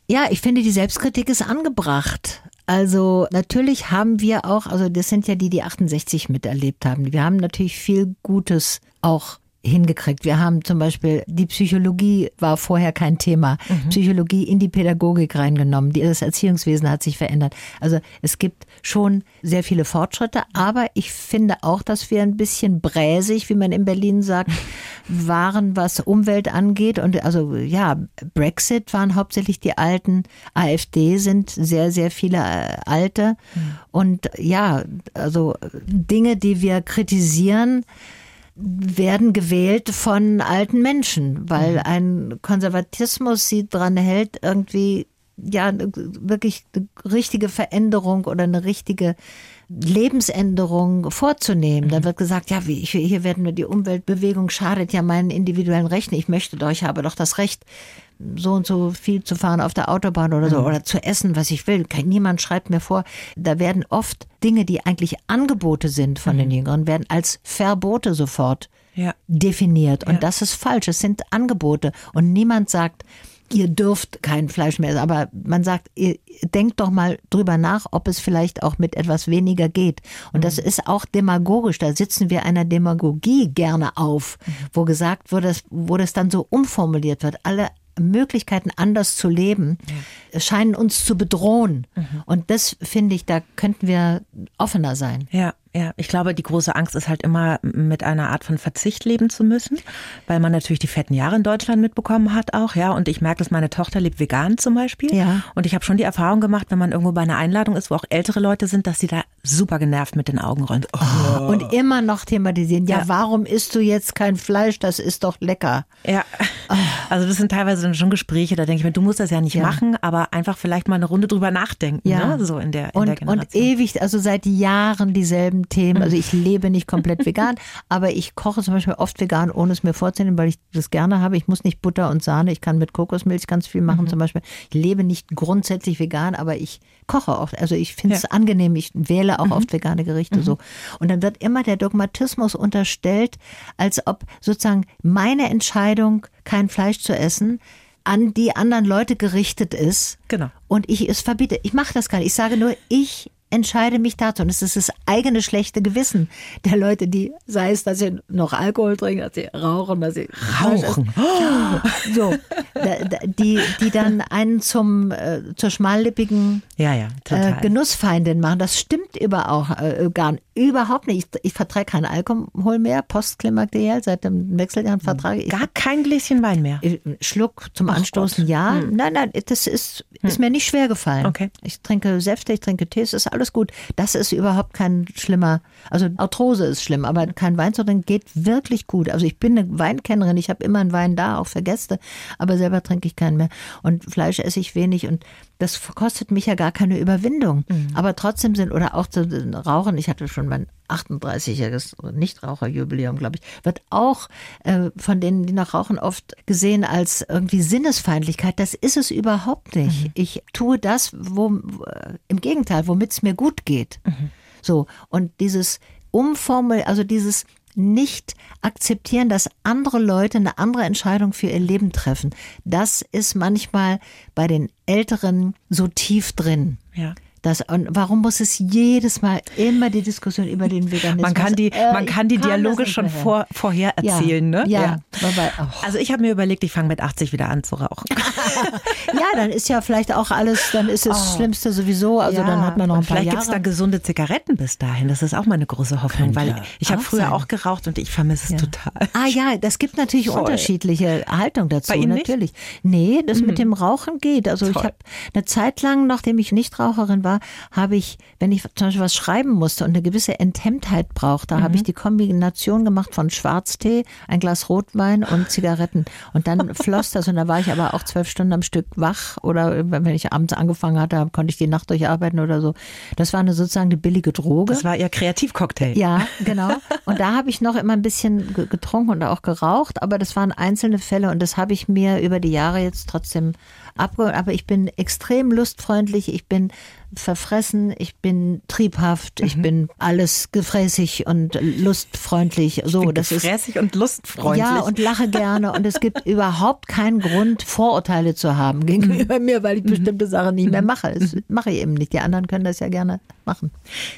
Ja, ich finde, die Selbstkritik ist angebracht. Also natürlich haben wir auch, also das sind ja die, die 68 miterlebt haben. Wir haben natürlich viel Gutes auch hingekriegt. Wir haben zum Beispiel, die Psychologie war vorher kein Thema. Psychologie in die Pädagogik reingenommen. Das Erziehungswesen hat sich verändert. Also es gibt schon sehr viele Fortschritte, aber ich finde auch, dass wir ein bisschen bräsig, wie man in Berlin sagt, waren, was Umwelt angeht. Und also ja, Brexit waren hauptsächlich die Alten, AfD sind sehr, sehr viele äh, Alte. Und ja, also Dinge, die wir kritisieren, werden gewählt von alten Menschen, weil ein Konservatismus sie dran hält, irgendwie ja wirklich eine richtige Veränderung oder eine richtige Lebensänderung vorzunehmen. Dann wird gesagt, ja, wie, hier werden nur die Umweltbewegung schadet ja meinen individuellen Rechten. Ich möchte doch, ich habe doch das Recht, so und so viel zu fahren auf der Autobahn oder so oder zu essen, was ich will. Kein, niemand schreibt mir vor. Da werden oft Dinge, die eigentlich Angebote sind von den Jüngeren, werden als Verbote sofort Ja. definiert. Und das ist falsch. Es sind Angebote. Und niemand sagt, ihr dürft kein Fleisch mehr essen. Aber man sagt, ihr denkt doch mal drüber nach, ob es vielleicht auch mit etwas weniger geht. Und das ist auch demagogisch. Da sitzen wir einer Demagogie gerne auf, wo gesagt wird, wo das dann so umformuliert wird. Alle Möglichkeiten anders zu leben, scheinen uns zu bedrohen. Und das finde ich, da könnten wir offener sein. Ja, ja. Ich glaube, die große Angst ist halt immer, mit einer Art von Verzicht leben zu müssen, weil man natürlich die fetten Jahre in Deutschland mitbekommen hat auch, ja. Und ich merke, dass meine Tochter lebt vegan zum Beispiel. Ja. Und ich habe schon die Erfahrung gemacht, wenn man irgendwo bei einer Einladung ist, wo auch ältere Leute sind, dass sie da super genervt mit den Augen rollen. Oh. Und immer noch thematisieren, ja, Ja. warum isst du jetzt kein Fleisch? Das ist doch lecker. Ja, also das sind teilweise dann schon Gespräche, da denke ich mir, du musst das ja nicht Ja. machen, aber einfach vielleicht mal eine Runde drüber nachdenken, Ja. ne? so in der, in Und, der Generation. und ewig, also seit Jahren dieselben Themen. Also ich lebe nicht komplett vegan, aber ich koche zum Beispiel oft vegan, ohne es mir vorzunehmen, weil ich das gerne habe. Ich muss nicht Butter und Sahne, ich kann mit Kokosmilch ganz viel machen zum Beispiel. Ich lebe nicht grundsätzlich vegan, aber ich koche oft. Also ich finde es Ja. angenehm. Ich wähle auch oft vegane Gerichte so. Und dann wird immer der Dogmatismus unterstellt, als ob sozusagen meine Entscheidung, kein Fleisch zu essen, an die anderen Leute gerichtet ist Genau. und ich es verbiete. Ich mache das gar nicht. Ich sage nur, ich entscheide mich dazu. Und es ist das eigene schlechte Gewissen der Leute, die, sei es, dass sie noch Alkohol trinken, dass sie rauchen, dass sie Rauchen. Ja, so, da, da, die, die dann einen zum, äh, zur schmallippigen Ja, ja, äh, Genussfeindin machen. Das stimmt über auch, äh, gar überhaupt nicht. Ich, ich vertrage keinen Alkohol mehr, postklimakteriell, seit dem Wechseljahren vertrage ich Gar kein Gläschen Wein mehr. einen Schluck zum Anstoßen, ja. Nein, nein, das ist, ist mir nicht schwer gefallen. Okay. Ich trinke Säfte, ich trinke Tee, es ist alles gut. Das ist überhaupt kein schlimmer, also Arthrose ist schlimm, aber kein Wein zu trinken geht wirklich gut. Also ich bin eine Weinkennerin, ich habe immer einen Wein da, auch für Gäste, aber selber trinke ich keinen mehr. Und Fleisch esse ich wenig und das kostet mich ja gar keine Überwindung. Aber trotzdem sind, oder auch zu rauchen, ich hatte schon mein 38-jähriges Nichtraucherjubiläum, glaube ich, wird auch äh, von denen, die noch rauchen, oft gesehen als irgendwie Sinnesfeindlichkeit. Das ist es überhaupt nicht. Ich tue das, wo, äh, im Gegenteil, womit es mir gut geht. So. Und dieses Umformel, also dieses nicht akzeptieren, dass andere Leute eine andere Entscheidung für ihr Leben treffen. Das ist manchmal bei den Älteren so tief drin Ja. Das, und warum muss es jedes Mal immer die Diskussion über den Veganismus? Man kann die, Äh, man ich kann die das Dialoge nicht schon vor, vorher erzählen, ja, ne? Ja. Wobei, oh. Also ich habe mir überlegt, ich fange mit 80 wieder an zu rauchen. ja, dann ist ja vielleicht auch alles, dann ist das Schlimmste sowieso. Also Ja, dann hat man noch und ein paar Vielleicht Jahre. gibt's da gesunde Zigaretten bis dahin. Das ist auch meine große Hoffnung, weil ich habe früher sein. auch geraucht und ich vermisse es total. Ah ja, das gibt natürlich Voll. unterschiedliche Haltung dazu, Bei Ihnen nicht? natürlich. Nee, das mit dem Rauchen geht. Also ich Toll. habe eine Zeit lang, nachdem ich Nichtraucherin war, habe ich, wenn ich zum Beispiel was schreiben musste und eine gewisse Enthemmtheit brauchte, habe ich die Kombination gemacht von Schwarztee, ein Glas Rotwein und Zigaretten. Und dann floss das und da war ich aber auch zwölf Stunden am Stück wach oder wenn ich abends angefangen hatte, konnte ich die Nacht durcharbeiten oder so. Das war eine sozusagen die billige Droge. Das war Ihr Kreativcocktail. Ja, genau. Und da habe ich noch immer ein bisschen ge- getrunken und auch geraucht, aber das waren einzelne Fälle und das habe ich mir über die Jahre jetzt trotzdem abgeholt. Aber ich bin extrem lustfreundlich, ich bin verfressen, ich bin triebhaft, ich bin alles gefräßig und lustfreundlich. So, Bin das ist gefräßig und lustfreundlich. ja, und lache gerne. Und es gibt überhaupt keinen Grund, Vorurteile zu haben gegenüber mir, weil ich bestimmte Sachen nicht mehr mache. Das mache ich eben nicht. Die anderen können das ja gerne machen.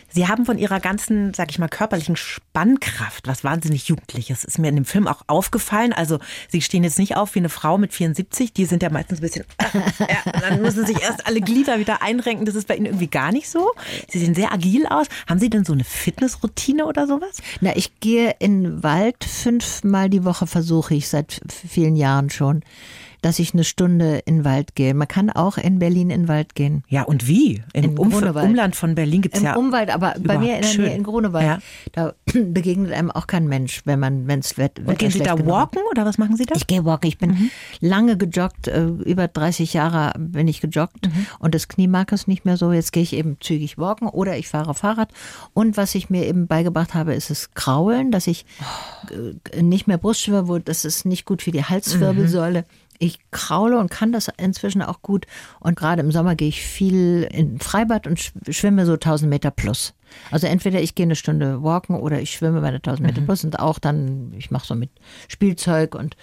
Sie haben von Ihrer ganzen, sag ich mal, körperlichen Spannkraft was wahnsinnig Jugendliches. Ist mir in dem Film auch aufgefallen. Also Sie stehen jetzt nicht auf wie eine Frau mit 74. Die sind ja meistens ein bisschen, ja, dann müssen sich erst alle Glieder wieder einrenken. Das ist bei Ihnen irgendwie gar nicht so. Sie sehen sehr agil aus. Haben Sie denn so eine Fitnessroutine oder sowas? Na, ich gehe in den Wald fünfmal die Woche, versuche ich seit vielen Jahren schon, dass ich eine Stunde in den Wald gehe. Man kann auch in Berlin in den Wald gehen. Ja, und wie? Im In Umf Grunewald. Umland von Berlin gibt's Im ja. Umwald, aber bei mir in der. Nähe in Grunewald, Ja. da begegnet einem auch kein Mensch, wenn man, wenn es Wetter Und gehen Sie da walken oder was machen Sie da? Ich gehe walken. Ich bin lange gejoggt, äh, über 30 Jahre bin ich gejoggt und das Knie mag es nicht mehr so. Jetzt gehe ich eben zügig walken oder ich fahre Fahrrad. Und was ich mir eben beigebracht habe, ist das Kraulen, dass ich äh, nicht mehr Brustschwimmer, wo das ist nicht gut für die Halswirbelsäule. Ich kraule und kann das inzwischen auch gut. Und gerade im Sommer gehe ich viel in Freibad und sch- schwimme so 1000 Meter plus. Also entweder ich gehe eine Stunde walken oder ich schwimme meine 1000 Meter plus und auch dann, ich mache so mit Spielzeug und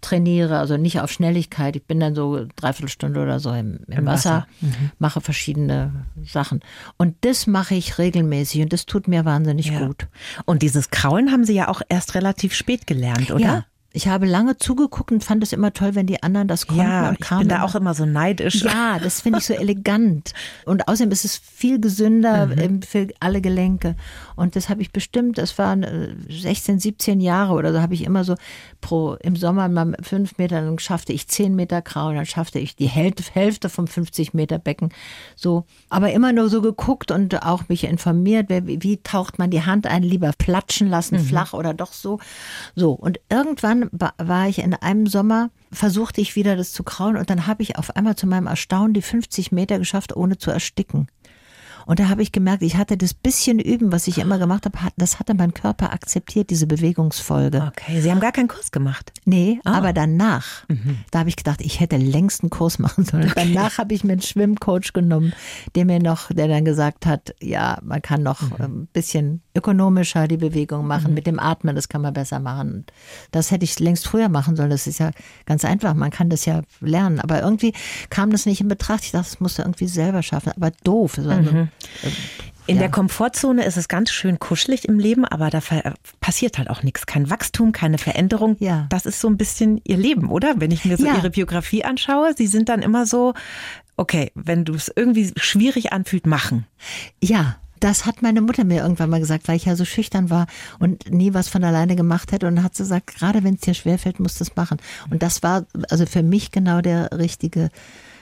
trainiere, also nicht auf Schnelligkeit. Ich bin dann so dreiviertel Stunde oder so im, im, Im Wasser, Wasser. mache verschiedene Sachen. Und das mache ich regelmäßig und das tut mir wahnsinnig Ja. gut. Und dieses Kraulen haben Sie ja auch erst relativ spät gelernt, oder? Ja. Ich habe lange zugeguckt und fand es immer toll, wenn die anderen das konnten Ja, und ich kamen bin da auch immer so neidisch. Ja, das finde ich so elegant. Und außerdem ist es viel gesünder Mhm. ähm, für alle Gelenke. Und das habe ich bestimmt, das waren äh, 16, 17 Jahre oder so, habe ich immer so pro, im Sommer mal fünf Meter, dann schaffte ich 10 Meter Kraul, dann schaffte ich die Häl- Hälfte vom 50 Meter Becken. So, aber immer nur so geguckt und auch mich informiert, wie, wie taucht man die Hand ein, lieber platschen lassen, flach oder doch so. So, und irgendwann war ich in einem Sommer, versuchte ich wieder das zu kraulen und dann habe ich auf einmal zu meinem Erstaunen die 50 Meter geschafft, ohne zu ersticken. Und da habe ich gemerkt, ich hatte das bisschen Üben, was ich immer gemacht habe, das hatte mein Körper akzeptiert, diese Bewegungsfolge. Okay, Sie haben gar keinen Kurs gemacht. Nee, aber danach, da habe ich gedacht, ich hätte längst einen Kurs machen sollen. Danach habe ich mir einen Schwimmcoach genommen, der mir noch, der dann gesagt hat, ja, man kann noch ein bisschen ökonomischer die Bewegung machen, mit dem Atmen, das kann man besser machen. Das hätte ich längst früher machen sollen. Das ist ja ganz einfach, man kann das ja lernen. Aber irgendwie kam das nicht in Betracht. Ich dachte, das musst du irgendwie selber schaffen. Aber doof. Also, In Ja. der Komfortzone ist es ganz schön kuschelig im Leben, aber da passiert halt auch nichts. Kein Wachstum, keine Veränderung. Ja. Das ist so ein bisschen Ihr Leben, oder? Wenn ich mir so Ja. Ihre Biografie anschaue, Sie sind dann immer so, okay, wenn du es irgendwie schwierig anfühlt, machen. Ja, das hat meine Mutter mir irgendwann mal gesagt, weil ich ja so schüchtern war und nie was von alleine gemacht hätte. Und hat sie gesagt, gerade wenn es dir schwerfällt, musst du es machen. Und das war also für mich genau der richtige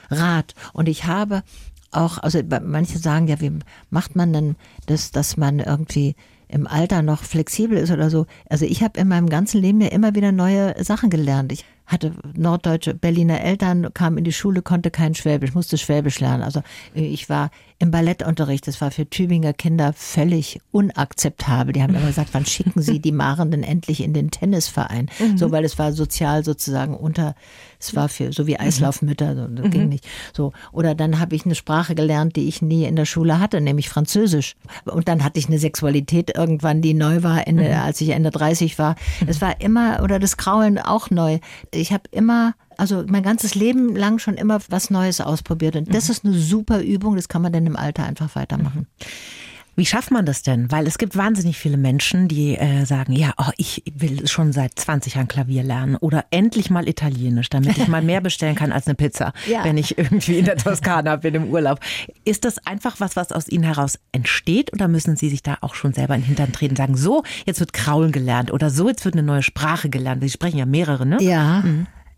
Rat. Und ich habe auch, also manche sagen ja, wie macht man denn das, dass man irgendwie im Alter noch flexibel ist oder so. Also ich habe in meinem ganzen Leben ja immer wieder neue Sachen gelernt. Ich hatte norddeutsche Berliner Eltern, kam in die Schule, konnte kein Schwäbisch, musste Schwäbisch lernen. Also ich war im Ballettunterricht, das war für Tübinger Kinder völlig unakzeptabel. Die haben immer gesagt, wann schicken Sie die Maren denn endlich in den Tennisverein? So, weil es war sozial sozusagen Es war für so wie Eislaufmütter, so, das ging nicht. So oder dann habe ich eine Sprache gelernt, die ich nie in der Schule hatte, nämlich Französisch. Und dann hatte ich eine Sexualität irgendwann, die neu war, Ende, als ich Ende 30 war. Es war immer oder das Kraulen auch neu. Ich habe immer also mein ganzes Leben lang schon immer was Neues ausprobiert. Und das ist eine super Übung, das kann man dann im Alter einfach weitermachen. Wie schafft man das denn? Weil es gibt wahnsinnig viele Menschen, die äh, sagen, ja, oh, ich will schon seit 20 Jahren Klavier lernen oder endlich mal Italienisch, damit ich mal mehr bestellen kann als eine Pizza, Ja. wenn ich irgendwie in der Toskana bin im Urlaub. Ist das einfach was, was aus Ihnen heraus entsteht oder müssen Sie sich da auch schon selber in den Hintern treten und sagen, so, jetzt wird Kraulen gelernt oder so, jetzt wird eine neue Sprache gelernt? Sie sprechen ja mehrere, ne? Ja.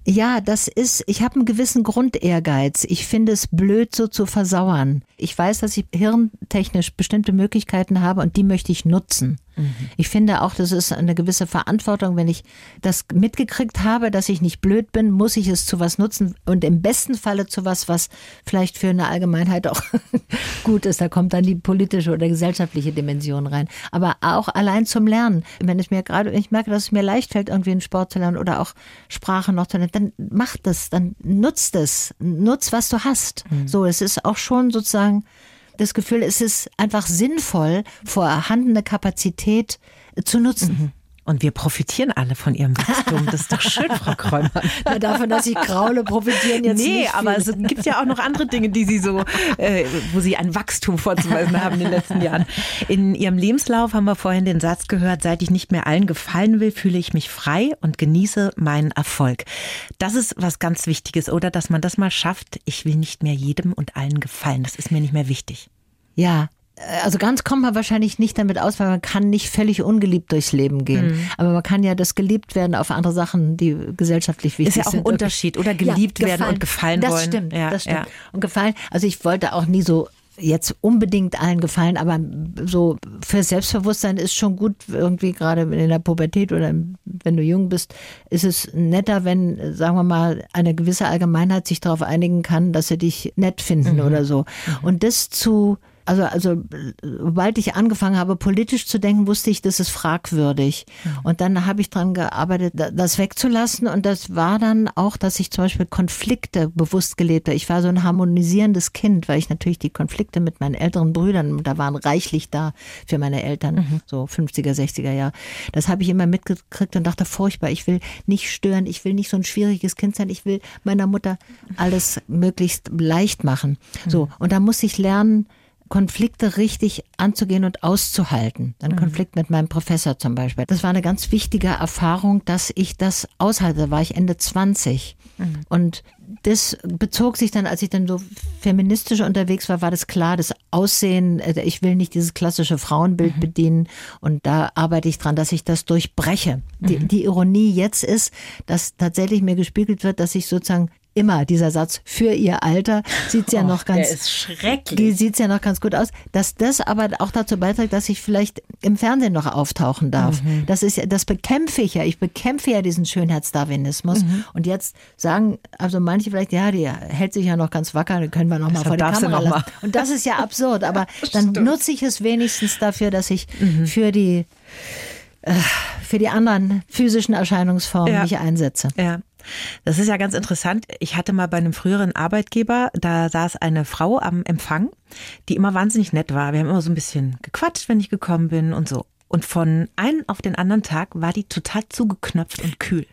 Ja, das ist, ich habe einen gewissen Grundehrgeiz. Ich finde es blöd, so zu versauern. Ich weiß, dass ich hirntechnisch bestimmte Möglichkeiten habe und die möchte ich nutzen. Ich finde auch, das ist eine gewisse Verantwortung. Wenn ich das mitgekriegt habe, dass ich nicht blöd bin, muss ich es zu was nutzen und im besten Falle zu was, was vielleicht für eine Allgemeinheit auch gut ist. Da kommt dann die politische oder gesellschaftliche Dimension rein. Aber auch allein zum Lernen. Wenn es mir gerade, ich merke, dass es mir leicht fällt, irgendwie einen Sport zu lernen oder auch Sprache noch zu lernen, dann mach das, dann nutzt es, nutz, was du hast. So, es ist auch schon sozusagen das Gefühl, es ist einfach sinnvoll, vorhandene Kapazität äh, zu nutzen. Und wir profitieren alle von Ihrem Wachstum. Das ist doch schön, Frau Kräumann. Na, davon, dass ich kraule, profitieren jetzt nee, nicht aber viele. es gibt ja auch noch andere Dinge, die Sie so, äh, wo Sie ein Wachstum vorzuweisen haben in den letzten Jahren. In Ihrem Lebenslauf haben wir vorhin den Satz gehört, seit ich nicht mehr allen gefallen will, fühle ich mich frei und genieße meinen Erfolg. Das ist was ganz Wichtiges, oder? Dass man das mal schafft. Ich will nicht mehr jedem und allen gefallen. Das ist mir nicht mehr wichtig. Ja. Also ganz kommt man wahrscheinlich nicht damit aus, weil man kann nicht völlig ungeliebt durchs Leben gehen. Mhm. Aber man kann ja das geliebt werden auf andere Sachen, die gesellschaftlich wichtig Ist ja auch ein sind. Unterschied, oder? Geliebt werden und gefallen das wollen. Stimmt, Ja, das stimmt. ja. Und gefallen, also ich wollte auch nie so jetzt unbedingt allen gefallen, aber so für Selbstbewusstsein ist schon gut, irgendwie gerade in der Pubertät oder wenn du jung bist, ist es netter, wenn, sagen wir mal, eine gewisse Allgemeinheit sich darauf einigen kann, dass sie dich nett finden oder so. Und das zu also, also, sobald ich angefangen habe, politisch zu denken, wusste ich, das ist fragwürdig. Und dann habe ich dran gearbeitet, da- das wegzulassen. Und das war dann auch, dass ich zum Beispiel Konflikte bewusst gelebt habe. Ich war so ein harmonisierendes Kind, weil ich natürlich die Konflikte mit meinen älteren Brüdern, da waren reichlich da für meine Eltern, so 50er, 60er Jahre. Das habe ich immer mitgekriegt und dachte, furchtbar, ich will nicht stören, ich will nicht so ein schwieriges Kind sein, ich will meiner Mutter alles möglichst leicht machen. So, und da muss ich lernen, Konflikte richtig anzugehen und auszuhalten. Ein Konflikt mit meinem Professor zum Beispiel. Das war eine ganz wichtige Erfahrung, dass ich das aushalte. Da war ich Ende 20. Und das bezog sich dann, als ich dann so feministisch unterwegs war, war das klar, das Aussehen, äh, ich will nicht dieses klassische Frauenbild bedienen. Und da arbeite ich dran, dass ich das durchbreche. Die, die Ironie jetzt ist, dass tatsächlich mir gespiegelt wird, dass ich sozusagen immer dieser Satz für ihr Alter sieht's ja noch ganz der ist schrecklich. sieht's ja noch ganz gut aus, dass das aber auch dazu beiträgt, dass ich vielleicht im Fernsehen noch auftauchen darf. Mhm. Das ist ja, das bekämpfe ich ja. Ich bekämpfe ja diesen Schönheitsdarwinismus. Mhm. Und jetzt sagen also manche vielleicht, ja, die hält sich ja noch ganz wacker, die können wir noch mal vor die Kamera lassen. Und das ist ja absurd. Aber dann nutze ich es wenigstens dafür, dass ich Mhm. für die äh, für die anderen physischen Erscheinungsformen Ja. mich einsetze. Ja. Das ist ja ganz interessant. Ich hatte mal bei einem früheren Arbeitgeber, da saß eine Frau am Empfang, die immer wahnsinnig nett war. Wir haben immer so ein bisschen gequatscht, wenn ich gekommen bin und so. Und von einem auf den anderen Tag war die total zugeknöpft und kühl.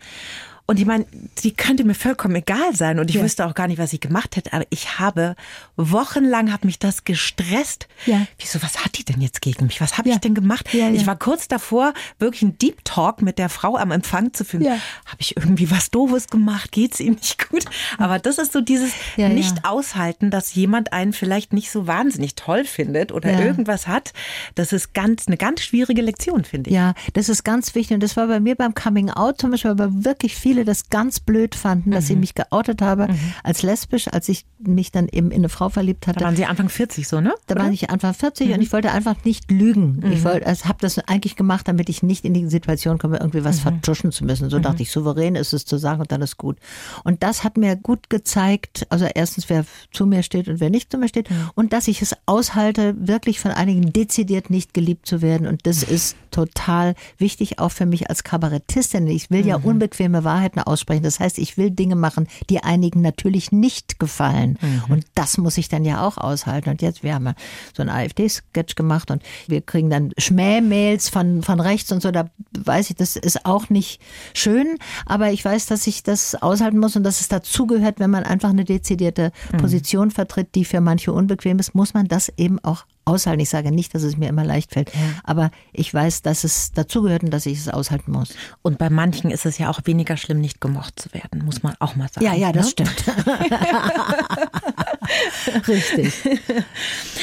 Und ich meine, die könnte mir vollkommen egal sein und ich wüsste auch gar nicht, was ich gemacht hätte. Aber ich habe wochenlang hat mich das gestresst. Ja. Wieso, was hat die denn jetzt gegen mich? Was habe Ja. ich denn gemacht? Ja, ja. Ich war kurz davor, wirklich einen Deep Talk mit der Frau am Empfang zu führen. Ja. Habe ich irgendwie was Doofes gemacht? Geht's ihm nicht gut? Aber das ist so dieses Ja, ja. nicht aushalten, dass jemand einen vielleicht nicht so wahnsinnig toll findet oder Ja. irgendwas hat. Das ist ganz eine ganz schwierige Lektion, finde ich. Ja, das ist ganz wichtig. Und das war bei mir beim Coming Out zum Beispiel, weil wirklich viele das ganz blöd fanden, dass ich Mhm. mich geoutet habe als lesbisch, als ich mich dann eben in eine Frau verliebt hatte. Da waren Sie Anfang 40 so, ne? Da Oder? Mhm. war ich Anfang 40 und ich wollte einfach nicht lügen. Ich wollte, also habe das eigentlich gemacht, damit ich nicht in die Situation komme, irgendwie Mhm. was vertuschen zu müssen. So dachte ich, souverän ist es zu sagen und dann ist gut. Und das hat mir gut gezeigt, also erstens, wer zu mir steht und wer nicht zu mir steht Mhm. und dass ich es aushalte, wirklich von einigen dezidiert nicht geliebt zu werden. Und das ist total wichtig, auch für mich als Kabarettistin. Ich will ja Mhm. unbequeme Wahrheiten aussprechen. Das heißt, ich will Dinge machen, die einigen natürlich nicht gefallen. Mhm. Und das muss ich dann ja auch aushalten. Und jetzt, wir haben ja so einen AfD-Sketch gemacht und wir kriegen dann Schmähmails von, von rechts und so. Da weiß ich, das ist auch nicht schön. Aber ich weiß, dass ich das aushalten muss und dass es dazugehört, wenn man einfach eine dezidierte Mhm. Position vertritt, die für manche unbequem ist, muss man das eben auch aushalten. Ich sage nicht, dass es mir immer leicht fällt, aber ich weiß, dass es dazugehört und dass ich es aushalten muss. Und bei manchen ist es ja auch weniger schlimm, nicht gemocht zu werden, muss man auch mal sagen. Ja, ja, das ne? stimmt. Richtig.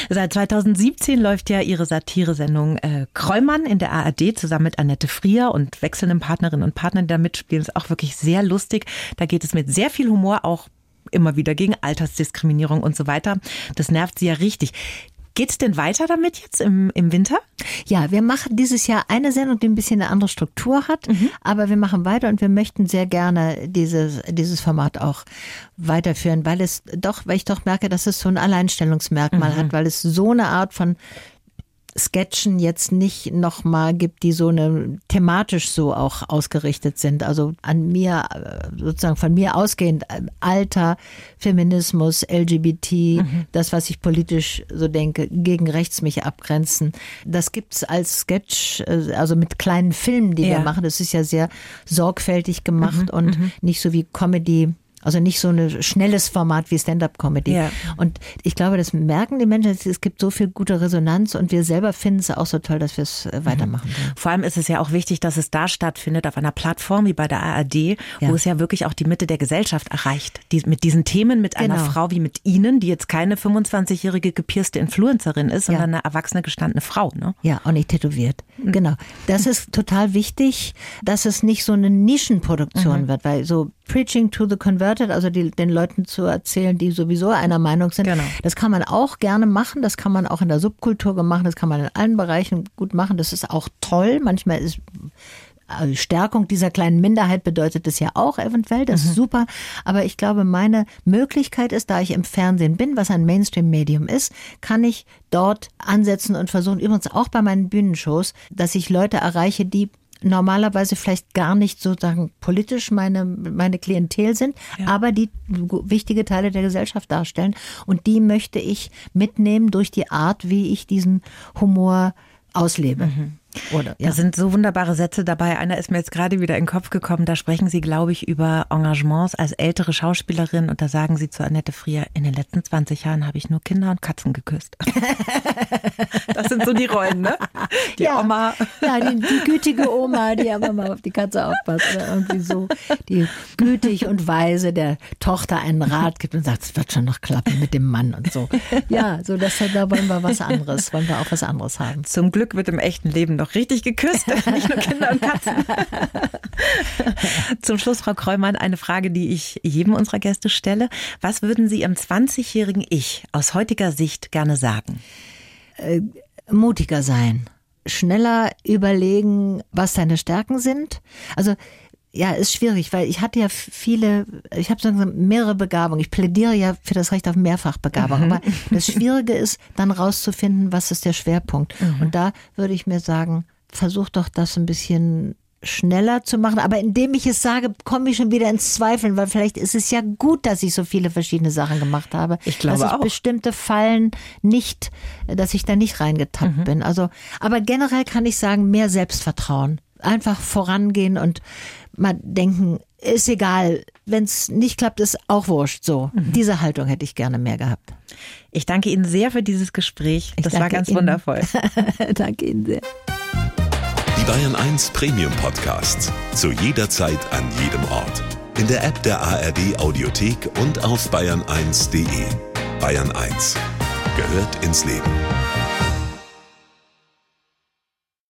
Seit 2017 läuft ja ihre Satiresendung äh, Kräumann in der ARD zusammen mit Annette Frier und wechselnden Partnerinnen und Partnern, die da mitspielen. Ist auch wirklich sehr lustig. Da geht es mit sehr viel Humor auch immer wieder gegen Altersdiskriminierung und so weiter. Das nervt sie ja richtig. Geht's denn weiter damit jetzt im, im Winter? Ja, wir machen dieses Jahr eine Sendung, die ein bisschen eine andere Struktur hat, aber wir machen weiter und wir möchten sehr gerne dieses, dieses Format auch weiterführen, weil es doch, weil ich doch merke, dass es so ein Alleinstellungsmerkmal hat, weil es so eine Art von Sketchen jetzt nicht nochmal gibt, die so eine thematisch so auch ausgerichtet sind. Also an mir, äh, sozusagen von mir ausgehend, äh, Alter, Feminismus, LGBT, das, was ich politisch so denke, gegen rechts mich abgrenzen. Das gibt's als Sketch, äh, also mit kleinen Filmen, die Ja. wir machen. Das ist ja sehr sorgfältig gemacht und nicht so wie Comedy. Also nicht so ein schnelles Format wie Stand-up-Comedy. Ja. Und ich glaube, das merken die Menschen. Es gibt so viel gute Resonanz und wir selber finden es auch so toll, dass wir es äh, weitermachen. wollen. Vor allem ist es ja auch wichtig, dass es da stattfindet, auf einer Plattform wie bei der ARD, Ja. wo es ja wirklich auch die Mitte der Gesellschaft erreicht. Die, mit diesen Themen, mit einer Genau. Frau wie mit Ihnen, die jetzt keine 25-jährige gepierste Influencerin ist, Ja. sondern eine erwachsene, gestandene Frau. Ne? Ja, auch nicht tätowiert. Genau. Das ist total wichtig, dass es nicht so eine Nischenproduktion wird, weil so Preaching to the Converted, also die, den Leuten zu erzählen, die sowieso einer Meinung sind, Genau. das kann man auch gerne machen, das kann man auch in der Subkultur machen, das kann man in allen Bereichen gut machen, das ist auch toll. Manchmal ist also Stärkung dieser kleinen Minderheit bedeutet es ja auch eventuell, das ist super. Aber ich glaube, meine Möglichkeit ist, da ich im Fernsehen bin, was ein Mainstream-Medium ist, kann ich dort ansetzen und versuchen, übrigens auch bei meinen Bühnenshows, dass ich Leute erreiche, die normalerweise vielleicht gar nicht sozusagen politisch meine, meine Klientel sind, aber die wichtige Teile der Gesellschaft darstellen. Und die möchte ich mitnehmen durch die Art, wie ich diesen Humor auslebe. Oder, ja. Da sind so wunderbare Sätze dabei. Einer ist mir jetzt gerade wieder in den Kopf gekommen. Da sprechen Sie, glaube ich, über Engagements als ältere Schauspielerin und da sagen Sie zu Annette Frier, in den letzten 20 Jahren habe ich nur Kinder und Katzen geküsst. Das sind so die Rollen, ne? Die ja. Oma. Ja, die, die gütige Oma, die aber mal auf die Katze aufpasst. Oder irgendwie so. Die gütig und weise der Tochter einen Rat gibt und sagt, es wird schon noch klappen mit dem Mann und so. Ja, so das, da wollen wir was anderes, wollen wir auch was anderes haben. Zum Glück wird im echten Leben noch richtig geküsst, nicht nur Kinder und Katzen. Zum Schluss, Frau Kreumann, eine Frage, die ich jedem unserer Gäste stelle. Was würden Sie Ihrem 20-jährigen Ich aus heutiger Sicht gerne sagen? Mutiger sein. Schneller überlegen, was deine Stärken sind. Also ja, ist schwierig, weil ich hatte ja viele, ich habe so mehrere Begabungen. Ich plädiere ja für das Recht auf Mehrfachbegabung. Aber das Schwierige ist, dann rauszufinden, was ist der Schwerpunkt. Und da würde ich mir sagen, versuch doch das ein bisschen schneller zu machen. Aber indem ich es sage, komme ich schon wieder ins Zweifeln, weil vielleicht ist es ja gut, dass ich so viele verschiedene Sachen gemacht habe. Ich glaube dass ich auch. bestimmte Fallen nicht, dass ich da nicht reingetappt bin. Also, aber generell kann ich sagen, mehr Selbstvertrauen. Einfach vorangehen und mal denken, ist egal, wenn es nicht klappt, ist auch wurscht. So, diese Haltung hätte ich gerne mehr gehabt. Ich danke Ihnen sehr für dieses Gespräch. Ich Das war ganz Ihnen. wundervoll. Danke Ihnen sehr. Die Bayern 1 Premium Podcasts. Zu jeder Zeit, an jedem Ort. In der App der ARD Audiothek und auf bayern1.de. Bayern 1 gehört ins Leben.